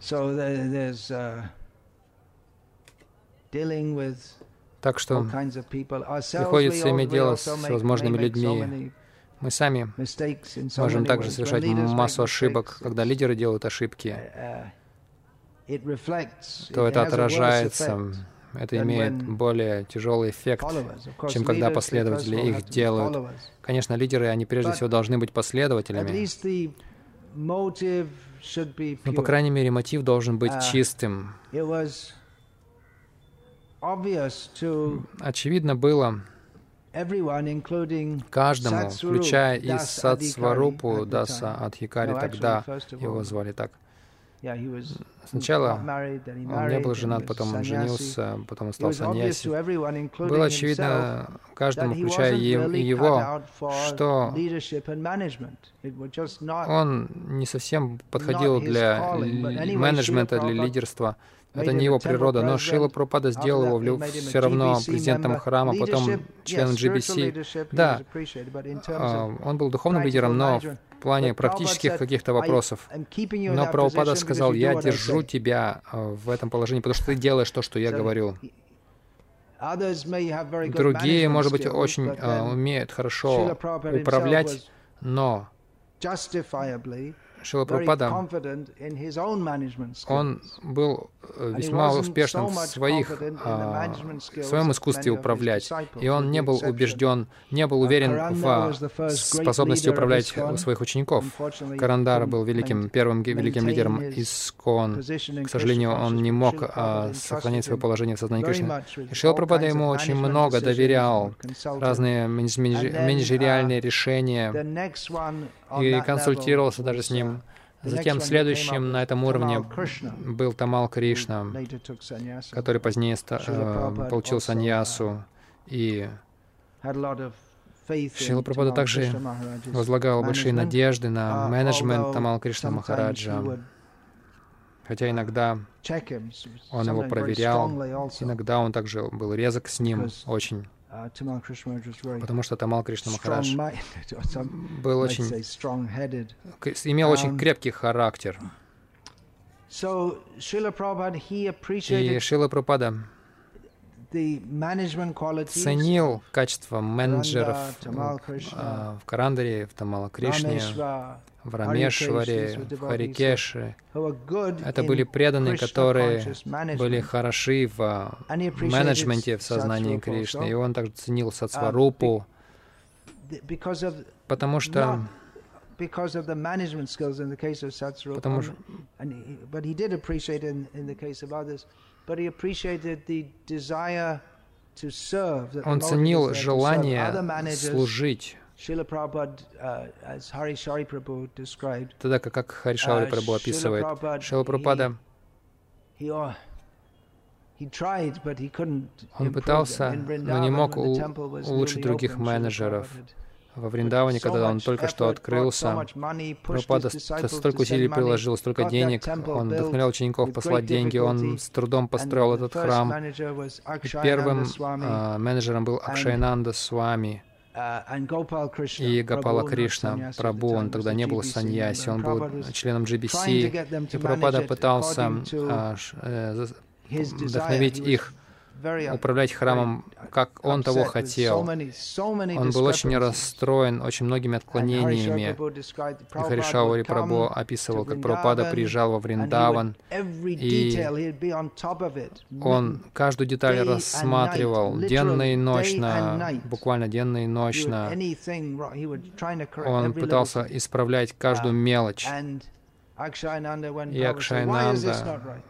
Uh, так что приходится иметь дело с возможными людьми, мы сами можем также совершать массу ошибок. Когда лидеры делают ошибки, то это отражается, это имеет более тяжелый эффект, чем когда последователи их делают. Конечно, лидеры, они прежде всего должны быть последователями. Но, по крайней мере, мотив должен быть чистым. Очевидно было, каждому, включая и Садсварупу Даса Адхикари, тогда его звали так. Сначала он не был женат, потом он женился, потом он стал саньяси. Было очевидно каждому, включая его, что он не совсем подходил для менеджмента, для лидерства. Это не его природа, но Шила Пропада сделал его все равно президентом храма, потом членом GBC. Да, а, он был духовным лидером, но в плане практических каких-то вопросов. Но Прабхупада сказал, я держу тебя а, в этом положении, потому что ты делаешь то, что я говорю. Другие, может быть, очень uh, умеют хорошо управлять, но Шила Прабхупада, он был э, весьма успешным в, своих, а, в своем искусстве управлять, и он не был убежден, не был уверен в способности управлять своих учеников. Карандар был великим, первым великим лидером Искон. К сожалению, он не мог а, сохранять свое положение в сознании Кришны. И Шила Прабхупада ему очень много доверял, разные менеджериальные решения, и консультировался даже с ним. Затем следующим на этом уровне был Тамал Кришна, который позднее э, получил саньясу. И Шила Прабхупада также возлагал большие надежды на менеджмент Тамал Кришна Махараджа. Хотя иногда он его проверял, иногда он также был резок с ним очень. Потому что Тамал Кришна Махарадж был очень, имел очень um, крепкий характер. И Шила Прабхупада ценил качество менеджеров в Карандаре, в Тамала Кришне, в Рамешваре, в Харикеше. Это были преданные, которые были хороши в менеджменте в сознании Кришны. И он также ценил Сацварупу, потому что because of the management skills in the case of Satsrupa, Потому что... and he, but he did appreciate it in, in the case of others, but he appreciated the desire to serve. Он ценил желание служить Uh, Тогда как, как Харишаури uh, Прабhu описывает, Шила Прабхупада, он пытался, но не мог улучшить других менеджеров. Во Вриндаване, когда он только что открылся, Прабхупада столько усилий приложил, столько денег, он вдохновлял учеников послать деньги, он с трудом построил этот храм. И первым uh, менеджером был Акшайнанда Свами. И Гапала Кришна, Прабу, он тогда не был саньяси, он был членом GBC, и Прабхупада пытался а, э, вдохновить их управлять храмом, как он того хотел. Он был очень расстроен очень многими отклонениями. И Харишаури Прабhu описывал, как Прабхупада приезжал во Вриндаван, и он каждую деталь рассматривал денно и ночно, буквально денно и ночно. Он пытался исправлять каждую мелочь. И Акшайнанда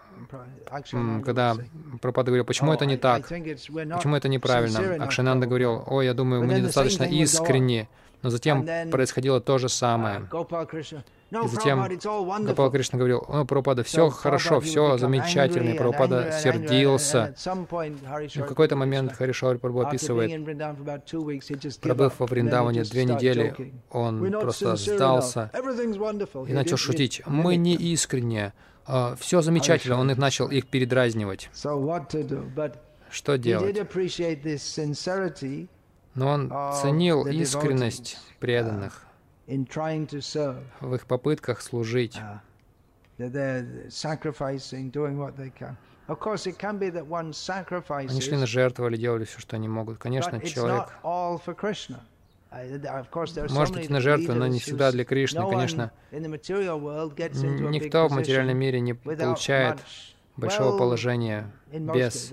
когда Пропада говорил, почему это не так, почему это неправильно, Акшананда говорил, о, я думаю, мы недостаточно искренни, но затем происходило то же самое. И затем Гопал Кришна говорил, о, Прабхупада, все хорошо, все замечательно. И Прабхупада сердился. И в какой-то момент Харишаури Прабху описывает, пробыв во Вриндаване две недели, он просто сдался и начал шутить. Мы не искренне, все замечательно, он их начал их передразнивать. Что делать? Но он ценил искренность преданных в их попытках служить. Они шли на жертву или делали все, что они могут. Конечно, человек может быть на жертву, но не всегда для Кришны, конечно. Никто в материальном мире не получает большого положения без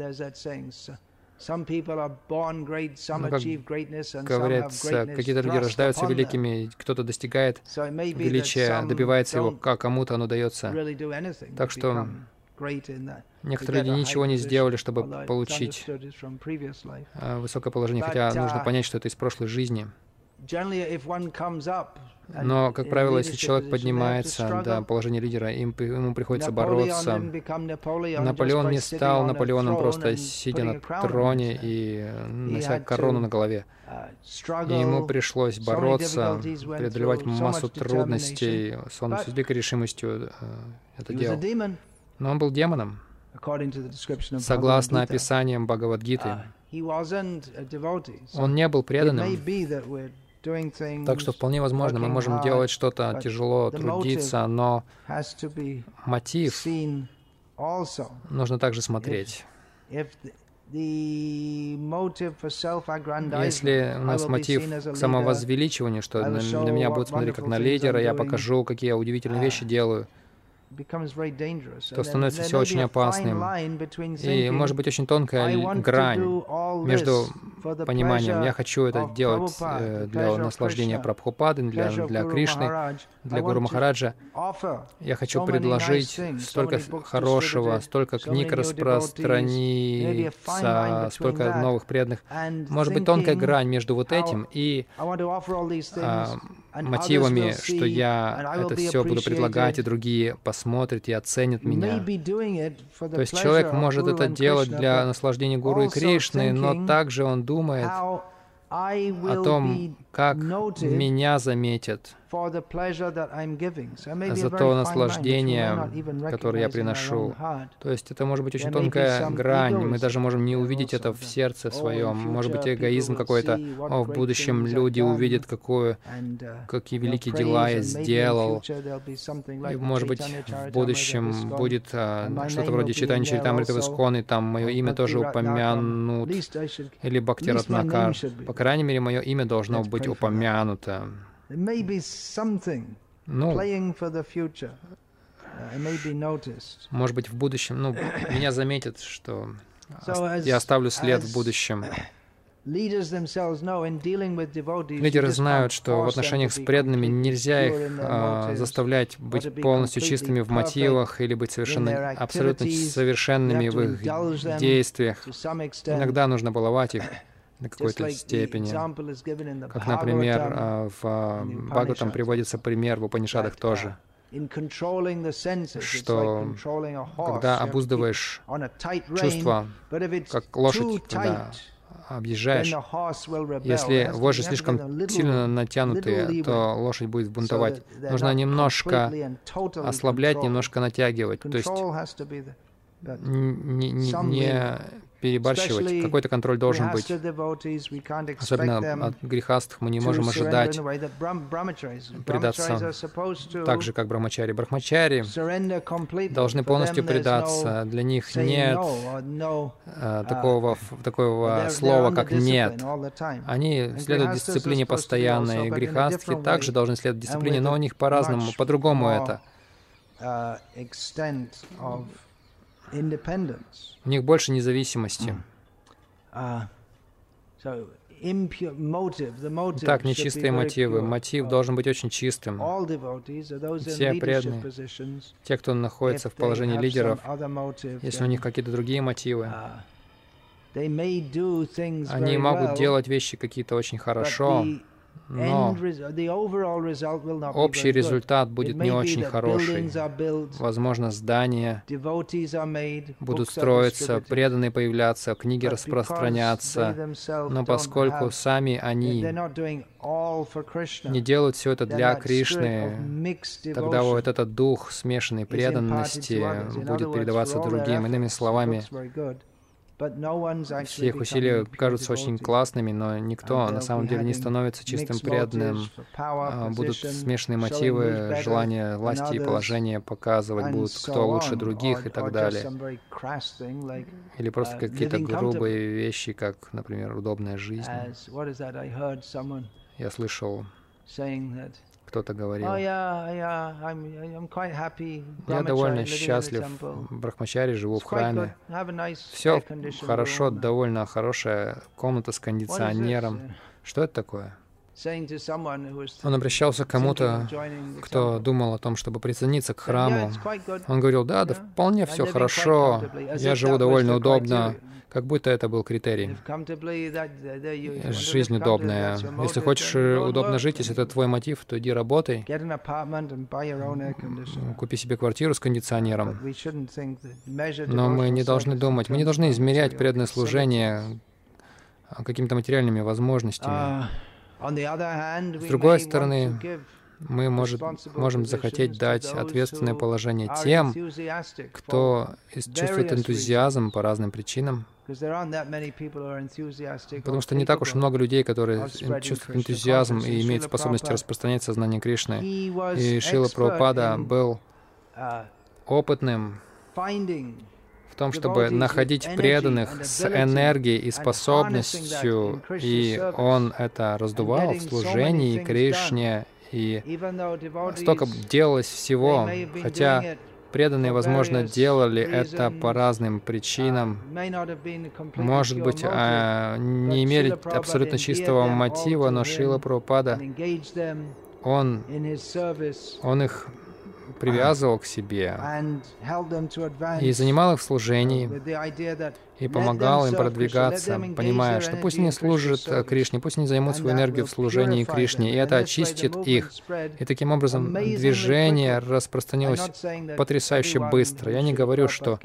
ну, как говорится, какие-то люди рождаются великими, кто-то достигает величия, добивается его, как кому-то оно дается. Так что некоторые люди ничего не сделали, чтобы получить а, высокое положение, хотя нужно uh, понять, что это из прошлой жизни. Но, как правило, если человек поднимается до положения лидера, им, ему приходится бороться. Наполеон не стал Наполеоном просто сидя на троне и нося корону на голове. Uh, и ему пришлось бороться, преодолевать массу трудностей. Он с великой решимостью э, это делал. Но он был демоном, согласно описаниям Бхагавадгиты. Uh, он не был преданным. Так что вполне возможно, мы можем делать что-то тяжело, трудиться, но мотив нужно также смотреть. Если у нас мотив к самовозвеличиванию, что на, на меня будут смотреть как на лидера, я покажу, какие я удивительные вещи делаю, то становится все очень опасным. И может быть очень тонкая грань между пониманием, я хочу это делать э, для наслаждения Прабхупады, для, для Кришны, для Гуру Махараджа. Я хочу предложить столько хорошего, столько книг распространиться, столько новых преданных. Может быть тонкая грань между вот этим и а, мотивами, что я это все буду предлагать, и другие посмотрят и оценят меня. То есть человек может это делать для наслаждения Гуру и Кришны, но также он думает о том, как меня заметят за то наслаждение, которое я приношу. То есть это может быть очень тонкая грань, мы даже можем не увидеть это в сердце своем. Может быть эгоизм какой-то, о, в будущем люди увидят, какую, uh, какие великие дела я сделал. И, может быть, в будущем будет а, что-то вроде читания Чаритамрита Вискон, там мое имя тоже упомянут, или Бхактиратнакар. По крайней мере, мое имя должно быть упомянуто. Ну, uh, может быть, в будущем, ну, меня заметят, что я оставлю след в будущем. Лидеры знают, что в отношениях с преданными нельзя их а, заставлять быть полностью чистыми в мотивах или быть совершенно, абсолютно совершенными в их действиях. Иногда нужно баловать их до какой-то степени. Как, например, а, в а, Бхагаватам приводится пример в Упанишадах тоже, что когда обуздываешь чувства, как лошадь, когда объезжаешь, если вожжи слишком сильно натянутые, то лошадь будет бунтовать. Нужно немножко ослаблять, немножко натягивать. То есть не, не перебарщивать. Какой-то контроль должен быть. Особенно от грехастых мы не можем ожидать предаться так же, как брамачари. Брахмачари должны полностью предаться. Для них нет uh, такого, такого слова, как «нет». Они следуют дисциплине постоянной. Грехастки также должны следовать дисциплине, но у них по-разному, по-другому это. У них больше независимости. Uh, так, нечистые мотивы. Мотив должен быть очень чистым. Все преданные, те, кто находится в положении лидеров, если у них какие-то другие мотивы, uh, они могут делать вещи какие-то очень хорошо, но общий результат будет не очень хороший. Возможно, здания будут строиться, преданные появляться, книги распространяться, но поскольку сами они не делают все это для Кришны, тогда вот этот дух смешанной преданности будет передаваться другим. Иными словами, все их усилия кажутся очень классными, но никто на самом деле не становится чистым преданным. А, будут смешанные мотивы, желание власти и положения показывать, будут кто лучше других и так далее. Или просто uh, какие-то грубые вещи, как, например, удобная жизнь. Я слышал кто-то говорил. Oh, я довольно счастлив. в Брахмачаре, живу в храме. Все хорошо, довольно хорошая комната с кондиционером. Что это такое? Он обращался к кому-то, кто думал о том, чтобы присоединиться к храму. Он говорил, да, да, вполне все хорошо, я живу довольно удобно, как будто это был критерий. Жизнь удобная. Если хочешь удобно жить, если это твой мотив, то иди работай. Купи себе квартиру с кондиционером. Но мы не должны думать, мы не должны измерять преданное служение какими-то материальными возможностями. С другой стороны, мы может, можем захотеть дать ответственное положение тем, кто чувствует энтузиазм по разным причинам, потому что не так уж много людей, которые чувствуют энтузиазм и имеют способность распространять сознание Кришны. И Шила Прабхупада был uh, опытным в том, чтобы находить преданных с энергией и способностью, и он это раздувал в служении Кришне, и столько делалось всего, хотя преданные, возможно, делали это по разным причинам. Может быть, а, не имели абсолютно чистого мотива, но Шила Прабхупада, он, он их привязывал к себе и занимал их в служении и помогал им продвигаться, понимая, что пусть они служат э, Кришне, пусть они займут свою энергию в служении Кришне, и это очистит их. И таким образом движение распространилось потрясающе быстро. Я не говорю, что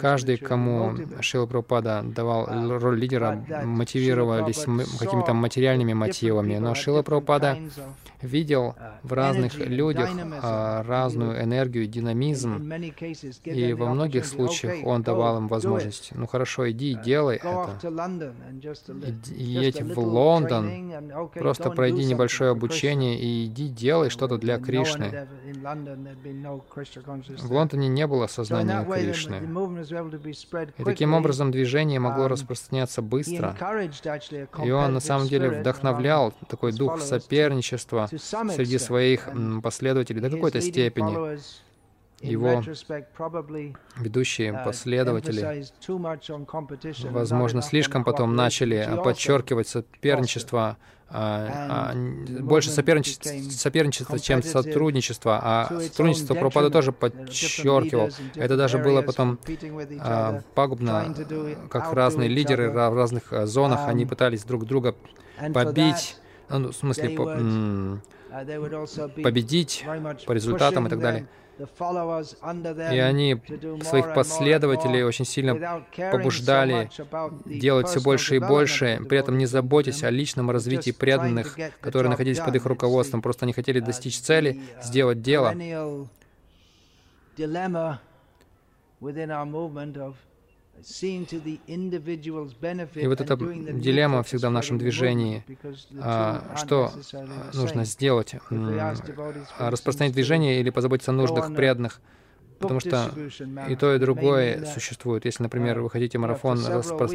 каждый, кому Шила Прабхупада давал роль лидера, мотивировались какими-то материальными мотивами, но Шила Прабхупада видел в разных людях а, разную энергию, динамизм, и во многих случаях он давал им возможность ну хорошо, иди и uh, делай это. И едь в Лондон, просто пройди небольшое обучение и иди делай что-то для Кришны. В Лондоне не было сознания Кришны. И таким образом движение могло um, распространяться быстро. И он на самом деле вдохновлял такой дух соперничества среди своих последователей до какой-то степени его ведущие uh, последователи, возможно, слишком потом начали подчеркивать соперничество, а, а, больше соперничества, соперничества, чем сотрудничество, а сотрудничество Пропада тоже подчеркивал. Это даже было потом а, пагубно, как разные лидеры в разных а, зонах, они um, пытались друг друга побить, ну, в смысле, по, uh, победить по результатам и так далее. И они своих последователей очень сильно побуждали делать все больше и больше, при этом не заботясь о личном развитии преданных, которые находились под их руководством. Просто они хотели достичь цели, uh, сделать дело. И вот эта дилемма всегда в нашем движении. А, что нужно сделать? Распространить движение или позаботиться о нуждах преданных? Потому что и то, и другое существует. Если, например, вы хотите марафон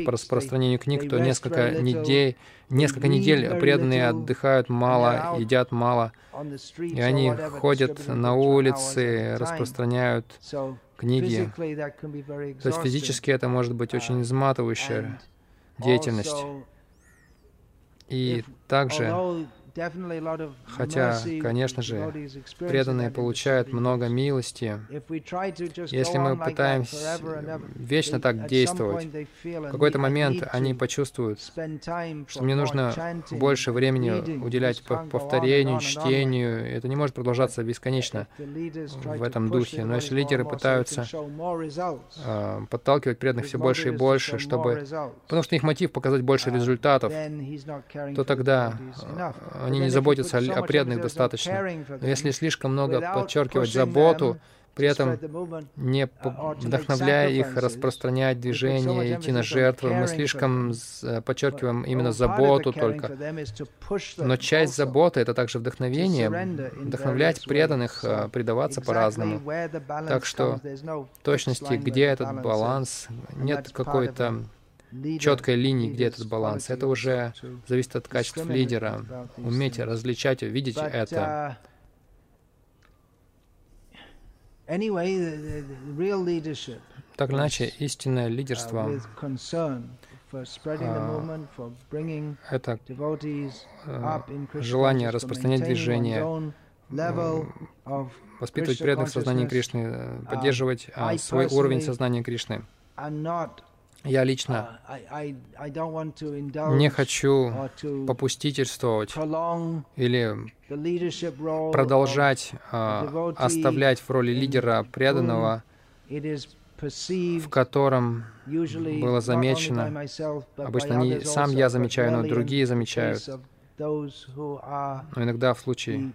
по распространению книг, то несколько недель, несколько недель преданные отдыхают мало, едят мало, и они ходят на улицы, распространяют книги. То есть физически это может быть очень изматывающая деятельность. И также Хотя, конечно же, преданные получают много милости. Если мы пытаемся вечно так действовать, в какой-то момент они почувствуют, что мне нужно больше времени уделять повторению, чтению. Это не может продолжаться бесконечно в этом духе. Но если лидеры пытаются э, подталкивать преданных все больше и больше, чтобы... Потому что их мотив показать больше результатов, то тогда они не заботятся о преданных достаточно. Но если слишком много подчеркивать заботу, при этом не вдохновляя их распространять движение, идти на жертву. Мы слишком э, подчеркиваем именно заботу только. Но часть заботы — это также вдохновение, вдохновлять преданных, э, предаваться по-разному. Так что точности, где этот баланс, нет какой-то четкой линии, где этот баланс. Это уже зависит от качеств лидера. Уметь различать, видеть это. Так или иначе, истинное лидерство это желание распространять движение, воспитывать преданных сознания Кришны, поддерживать а, свой уровень сознания Кришны. Я лично не хочу попустительствовать или продолжать uh, оставлять в роли лидера преданного, в котором было замечено, обычно не сам я замечаю, но другие замечают, но иногда в случае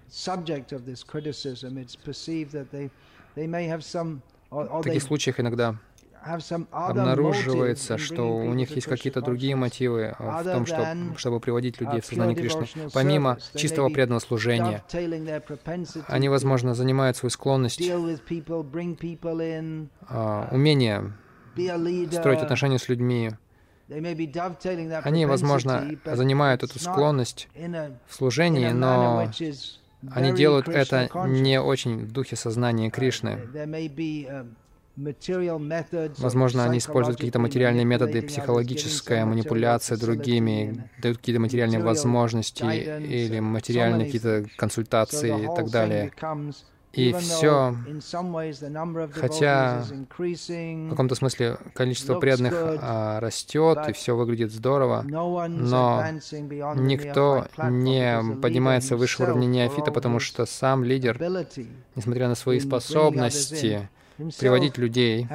в таких случаях иногда обнаруживается, что у них есть какие-то другие мотивы в том, что, чтобы приводить людей в сознание Кришны. Помимо чистого преданного служения, они, возможно, занимают свою склонность, а, умение строить отношения с людьми. Они, возможно, занимают эту склонность в служении, но они делают это не очень в духе сознания Кришны. Возможно, они используют какие-то материальные методы, психологическая манипуляция другими, дают какие-то материальные возможности или материальные какие-то консультации и так далее. И все, хотя в каком-то смысле количество преданных а, растет, и все выглядит здорово, но никто не поднимается выше уровня неофита, потому что сам лидер, несмотря на свои способности, приводить людей,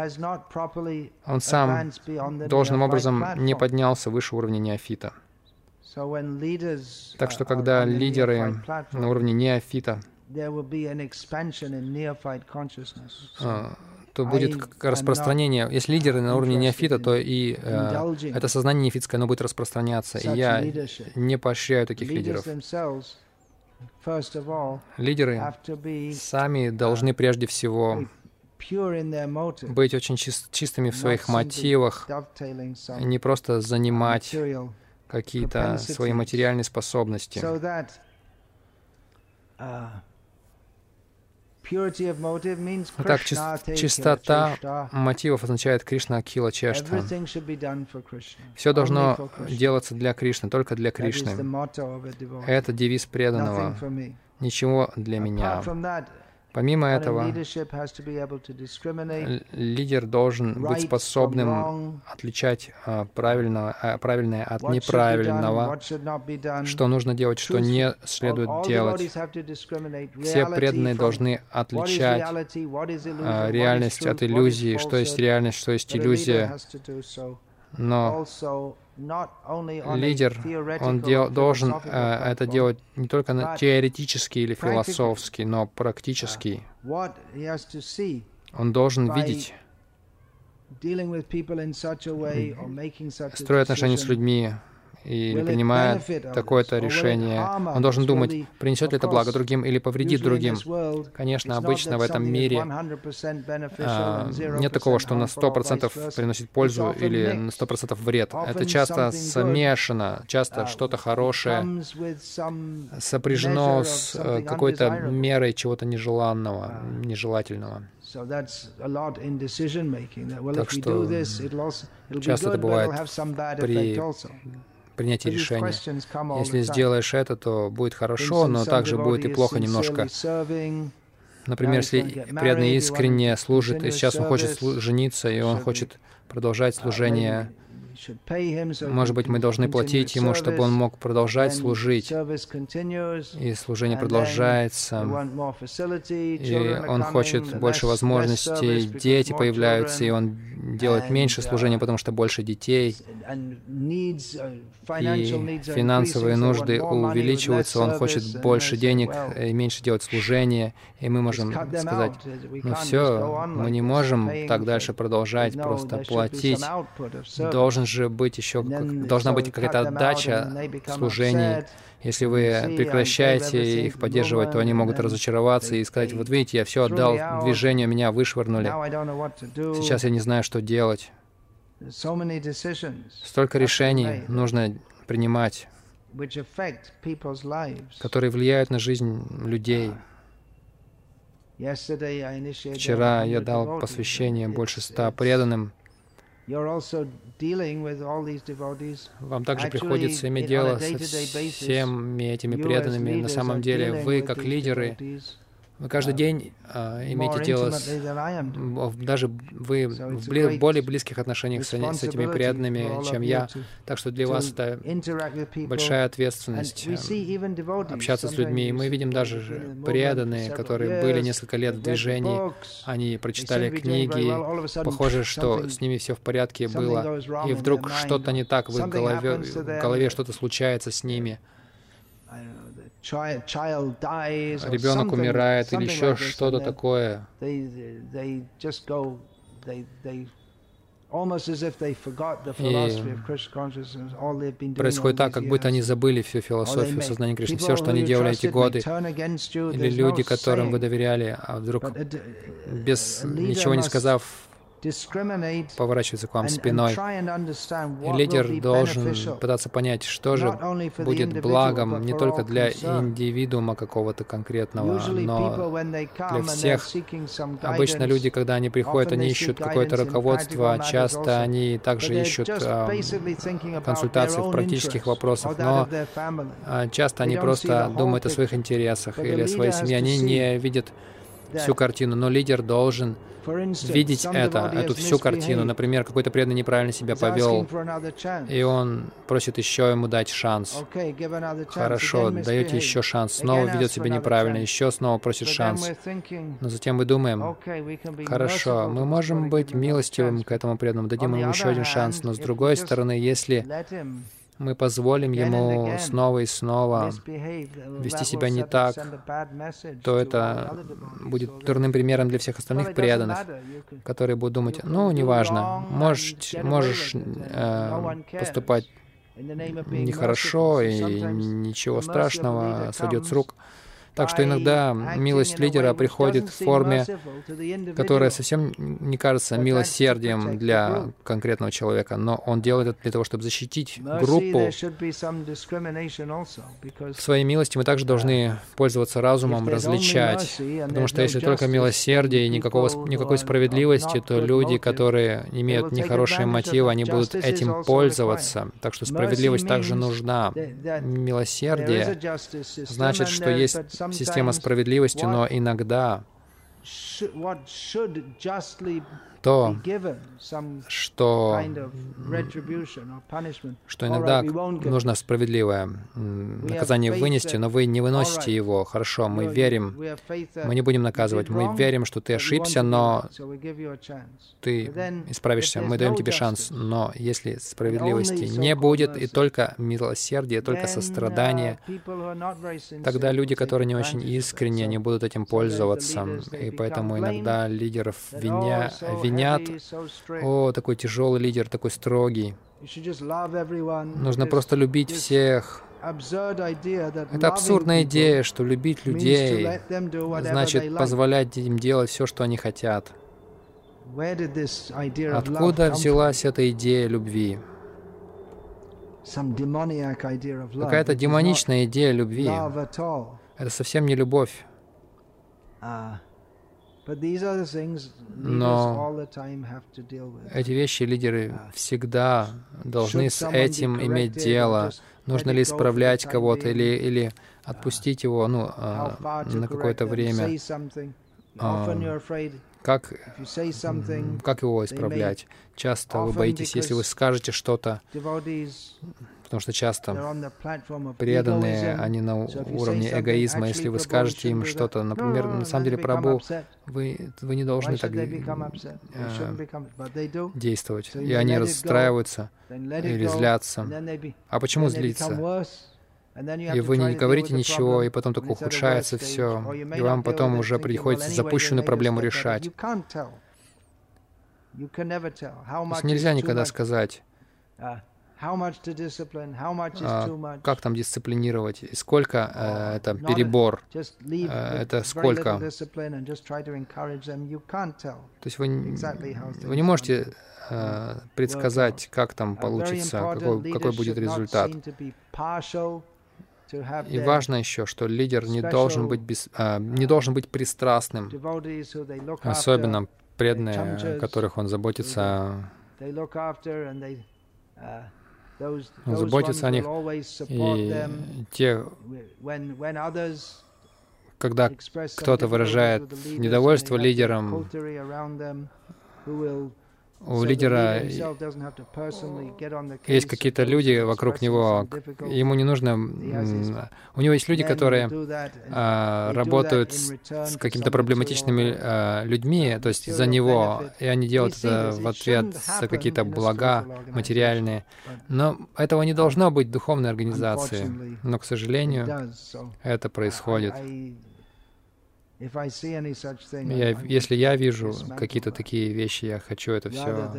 он сам должным образом не поднялся выше уровня неофита. Так что, когда лидеры на уровне неофита, а, то будет распространение. Если лидеры на уровне неофита, то и э, это сознание неофитское, оно будет распространяться. И я не поощряю таких лидеров. Лидеры сами должны прежде всего быть очень чист, чистыми в своих мотивах, не просто занимать какие-то свои материальные способности. Uh, Итак, чистота мотивов означает Кришна Акила Чештха. Все должно делаться для Кришны, только для Кришны. Это девиз преданного. Ничего для меня. Помимо этого, лидер должен быть способным отличать а, правильное, а, правильное от неправильного, что нужно делать, что не следует делать. Все преданные должны отличать а, реальность от иллюзии, что есть реальность, что есть иллюзия. Но лидер, он дел, должен э, это делать не только на теоретически или философски, но практически. Он должен видеть строя отношения с людьми и принимая такое-то решение, он должен думать, принесет ли это благо другим или повредит другим. Конечно, обычно в этом мире а, нет такого, что на 100% приносит пользу или на 100% вред. Это часто смешано, часто что-то хорошее сопряжено с э, какой-то мерой чего-то нежеланного, нежелательного. Так что часто это бывает при принятие решения. Если сделаешь это, то будет хорошо, но также будет и плохо немножко. Например, если преданный искренне служит, и сейчас он хочет жениться, и он хочет продолжать служение может быть, мы должны платить ему, чтобы он мог продолжать служить. И служение продолжается. И он хочет больше возможностей. Дети появляются, и он делает меньше служения, потому что больше детей. И финансовые нужды увеличиваются. Он хочет больше денег и меньше делать служения. И мы можем сказать, ну все, мы не можем так дальше продолжать, просто платить. Должен же быть еще, должна быть какая-то отдача служений. Если вы прекращаете их поддерживать, то они могут разочароваться и сказать, вот видите, я все отдал движению, меня вышвырнули. Сейчас я не знаю, что делать. Столько решений нужно принимать, которые влияют на жизнь людей. Вчера я дал посвящение больше ста преданным, вам также приходится иметь дело со всеми этими преданными. На самом деле, вы, как лидеры, вы каждый день а, имеете дело с... Даже вы в бли... более близких отношениях с, с этими преданными, чем я. Так что для вас это большая ответственность э, общаться с людьми. И мы видим даже преданные, которые были несколько лет в движении, они прочитали книги, похоже, что с ними все в порядке было, и вдруг что-то не так в их голове, в голове что-то случается с ними ребенок умирает или еще что-то такое. И происходит так, как будто они забыли всю философию сознания Кришны, все, что они делали эти годы. Или люди, которым вы доверяли, а вдруг без ничего не сказав, поворачивается к вам спиной. И лидер должен пытаться понять, что же будет благом не только для индивидуума какого-то конкретного, но для всех. Обычно люди, когда они приходят, они ищут какое-то руководство, часто они также ищут э, консультации в практических вопросах, но э, часто они просто думают о своих интересах или о своей семье, они не видят всю картину, но лидер должен видеть это, эту всю картину. Например, какой-то преданный неправильно себя повел, и он просит еще ему дать шанс. Хорошо, даете еще шанс, снова ведет себя неправильно, еще снова просит шанс. Но затем мы думаем, хорошо, мы можем быть милостивым к этому преданному, дадим ему еще один шанс, но с другой стороны, если мы позволим ему снова и снова вести себя не так, то это будет дурным примером для всех остальных преданных, которые будут думать, ну, неважно, можешь, можешь э, поступать нехорошо, и ничего страшного сойдет с рук. Так что иногда милость лидера приходит в форме, которая совсем не кажется милосердием для конкретного человека, но он делает это для того, чтобы защитить группу. В своей милости мы также должны пользоваться разумом, различать, потому что если только милосердие и никакого, никакой справедливости, то люди, которые имеют нехорошие мотивы, они будут этим пользоваться. Так что справедливость также нужна. Милосердие значит, что есть система справедливости, но иногда то, что, что иногда нужно справедливое наказание вынести, но вы не выносите его. Хорошо, мы верим, мы не будем наказывать, мы верим, что ты ошибся, но ты исправишься, мы даем тебе шанс. Но если справедливости не будет, и только милосердие, только uh, сострадание, тогда люди, которые не очень искренне, не будут этим пользоваться. И поэтому иногда лидеров виня, винят обвинят, о, такой тяжелый лидер, такой строгий. Нужно просто любить всех. Это абсурдная идея, что любить людей значит позволять им делать все, что они хотят. Откуда взялась эта идея любви? Какая-то демоничная идея любви. Это совсем не любовь. Но эти вещи лидеры всегда должны с этим иметь дело. Нужно ли исправлять кого-то или, или отпустить его ну, а, на какое-то время? Как, как его исправлять? Часто вы боитесь, если вы скажете что-то, потому что часто преданные, они на уровне эгоизма. Если вы скажете им что-то, например, на самом деле Прабу, вы, вы не должны так э, действовать. И они расстраиваются или злятся. А почему злиться? и вы не говорите ничего, и потом только ухудшается все, и вам потом уже приходится запущенную проблему решать. То есть нельзя никогда сказать, uh, а, как там дисциплинировать, и сколько э, это перебор, э, это сколько. То есть вы, вы не можете э, предсказать, как там получится, какой, какой будет результат. И важно еще, что лидер не должен быть, без, а, не должен быть пристрастным, особенно преданные, которых он заботится, заботится о них. И те, когда кто-то выражает недовольство лидером, у лидера есть какие-то люди вокруг него, ему не нужно... У него есть люди, которые а, работают с, какими-то проблематичными а, людьми, то есть за него, и они делают это в ответ за какие-то блага материальные. Но этого не должно быть в духовной организации. Но, к сожалению, это происходит. Я, если я вижу какие-то такие вещи, я хочу это все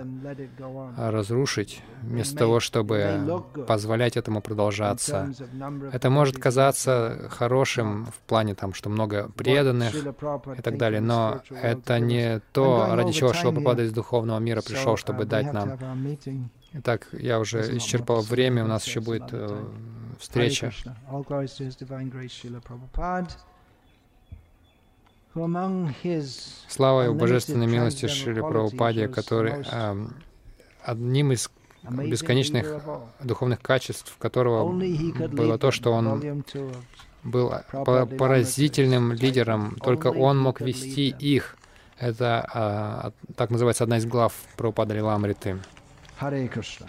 разрушить, вместо того, чтобы позволять этому продолжаться. Это может казаться хорошим в плане, там, что много преданных и так далее, но это не то, ради чего Шилапрапада из духовного мира пришел, чтобы дать нам. Итак, я уже исчерпал время, у нас еще будет э, встреча. Слава Его Божественной милости Шри Прабхупаде, который э, одним из бесконечных духовных качеств, которого было то, что он был поразительным лидером, только он мог вести их. Это а, так называется одна из глав Прабхупада Лиламриты. Харе Кришна.